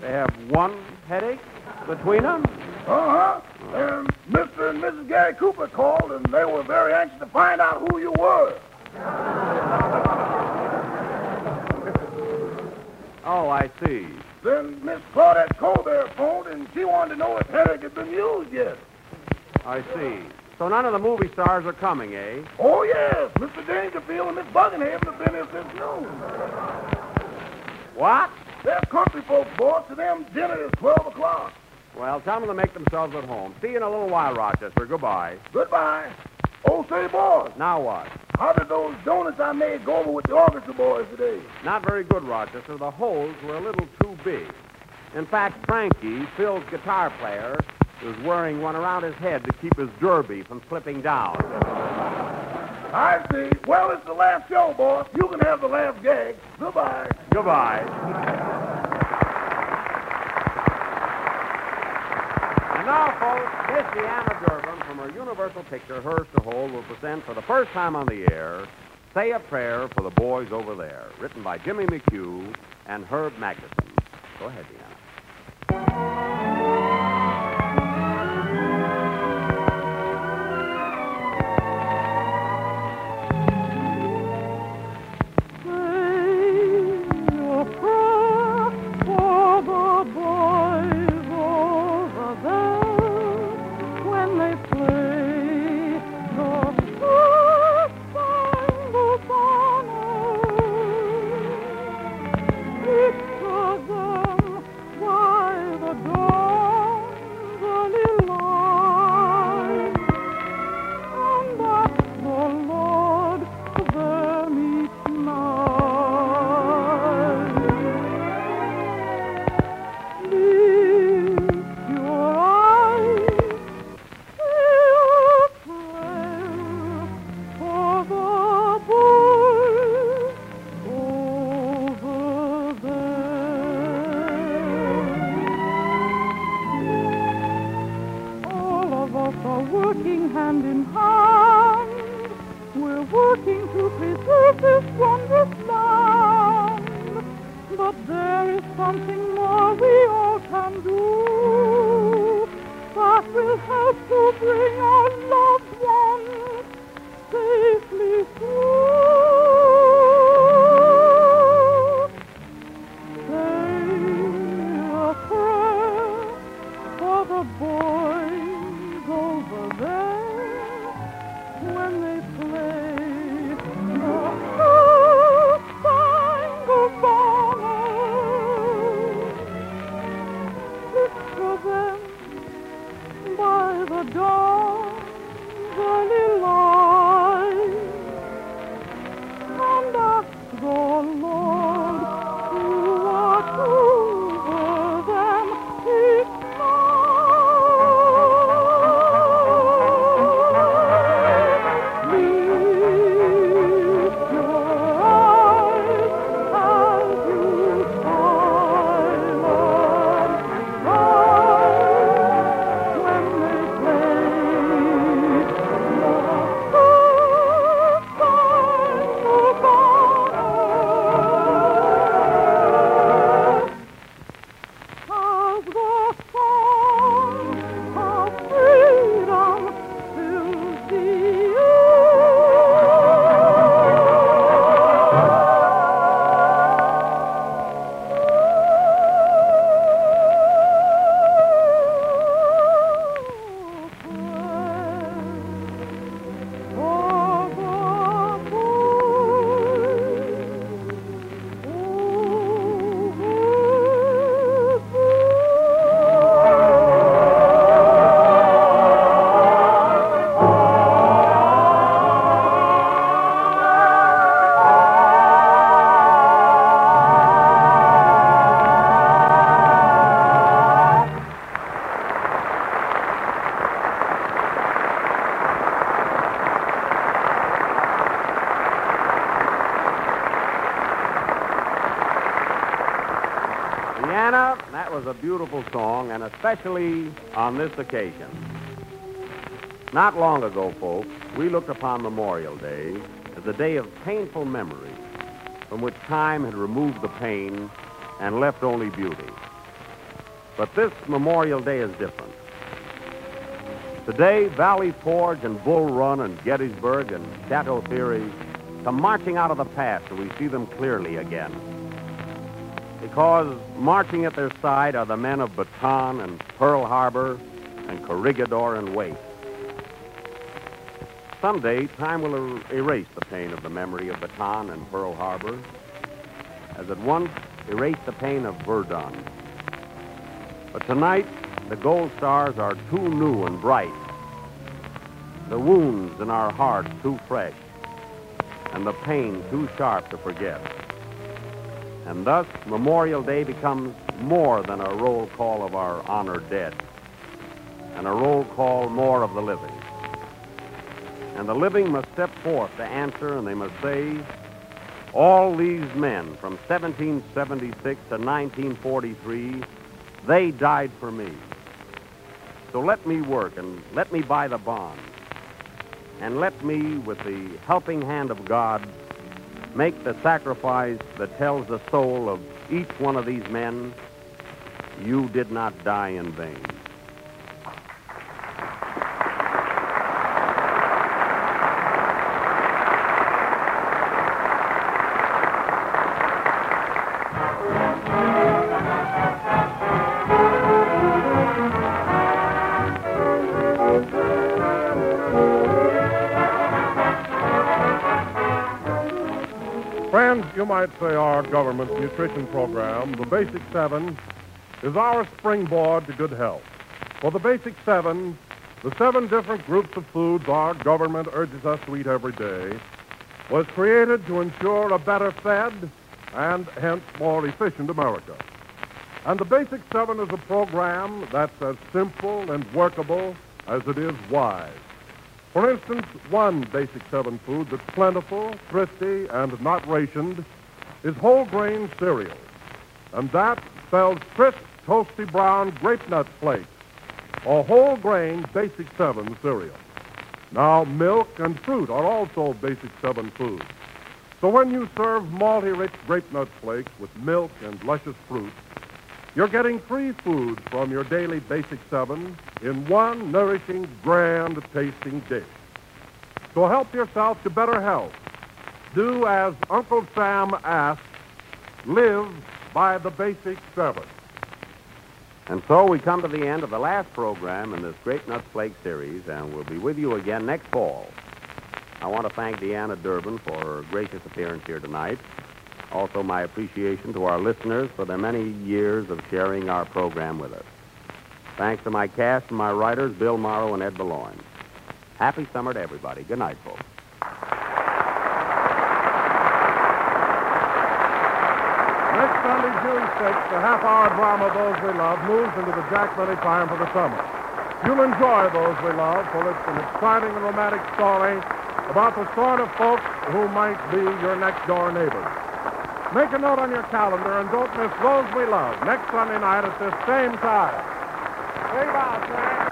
They have one headache between them? Uh-huh. And Mr. and Mrs. Gary Cooper called, and they were very anxious to find out who you were. Oh, I see. Then Miss Claudette Colbert phoned, and she wanted to know if headache had been used yet. I see. So none of the movie stars are coming, eh? Oh, yes. Mr. Dangerfield and Miss Buckingham have been here since noon. What? They're country folks, boss. To them, dinner is 12 o'clock. Well, tell them to make themselves at home. See you in a little while, Rochester. Goodbye. Goodbye. Oh, say, boss, Now what? How did those donuts I made go over with the orchestra boys today? Not very good, Rochester. The holes were a little too big. In fact, Frankie, Phil's guitar player, was wearing one around his head to keep his derby from slipping down. I see. Well, it's the last show, boss. You can have the last gag. Goodbye. Goodbye. Now, folks, Miss Deanna Durbin from her Universal picture, Hers to Hold, will present for the first time on the air Say a Prayer for the Boys Over There, written by Jimmy McHugh and Herb Magidson. Go ahead, Deanna. Beautiful song, and especially on this occasion. Not long ago, folks, we looked upon Memorial Day as a day of painful memory from which time had removed the pain and left only beauty. But this Memorial Day is different. Today, Valley Forge and Bull Run and Gettysburg and Chateau Thierry come marching out of the past and we see them clearly again. Because marching at their side are the men of Bataan and Pearl Harbor and Corregidor and Wake. Someday, time will er- erase the pain of the memory of Bataan and Pearl Harbor, as it once erased the pain of Verdun. But tonight, the gold stars are too new and bright, the wounds in our hearts too fresh, and the pain too sharp to forget. And thus, Memorial Day becomes more than a roll call of our honored dead. and a roll call more of the living. And the living must step forth to answer, and they must say, all these men from 1776 to 1943, they died for me. So let me work and let me buy the bond. And let me, with the helping hand of God, make the sacrifice that tells the soul of each one of these men, you did not die in vain. Say our government's nutrition program, the Basic Seven, is our springboard to good health. For the Basic Seven, the seven different groups of foods our government urges us to eat every day, was created to ensure a better fed and hence more efficient America. And the Basic Seven is a program that's as simple and workable as it is wise. For instance, one Basic Seven food that's plentiful, thrifty, and not rationed is whole grain cereal. And that spells crisp, toasty brown grape nut flakes, or whole grain Basic Seven cereal. Now, milk and fruit are also Basic Seven foods. So when you serve malty rich grape nut flakes with milk and luscious fruit, you're getting three foods from your daily Basic Seven in one nourishing, grand tasting dish. So help yourself to better health. Do as Uncle Sam asked live by the Basic Seven. And so we come to the end of the last program in this Grape Nuts Flake series, and we'll be with you again next fall. I want to thank Deanna Durbin for her gracious appearance here tonight. Also, my appreciation to our listeners for their many years of sharing our program with us. Thanks to my cast and my writers, Bill Morrow and Ed Beloin. Happy summer to everybody. Good night, folks. Next Sunday, June 6th, the half-hour drama Those We Love moves into the Jack Benny time for the summer. You'll enjoy Those We Love, for it's an exciting and romantic story about the sort of folks who might be your next-door neighbors. Make a note on your calendar and don't miss Those We Love next Sunday night at this same time. Hey, boss, man.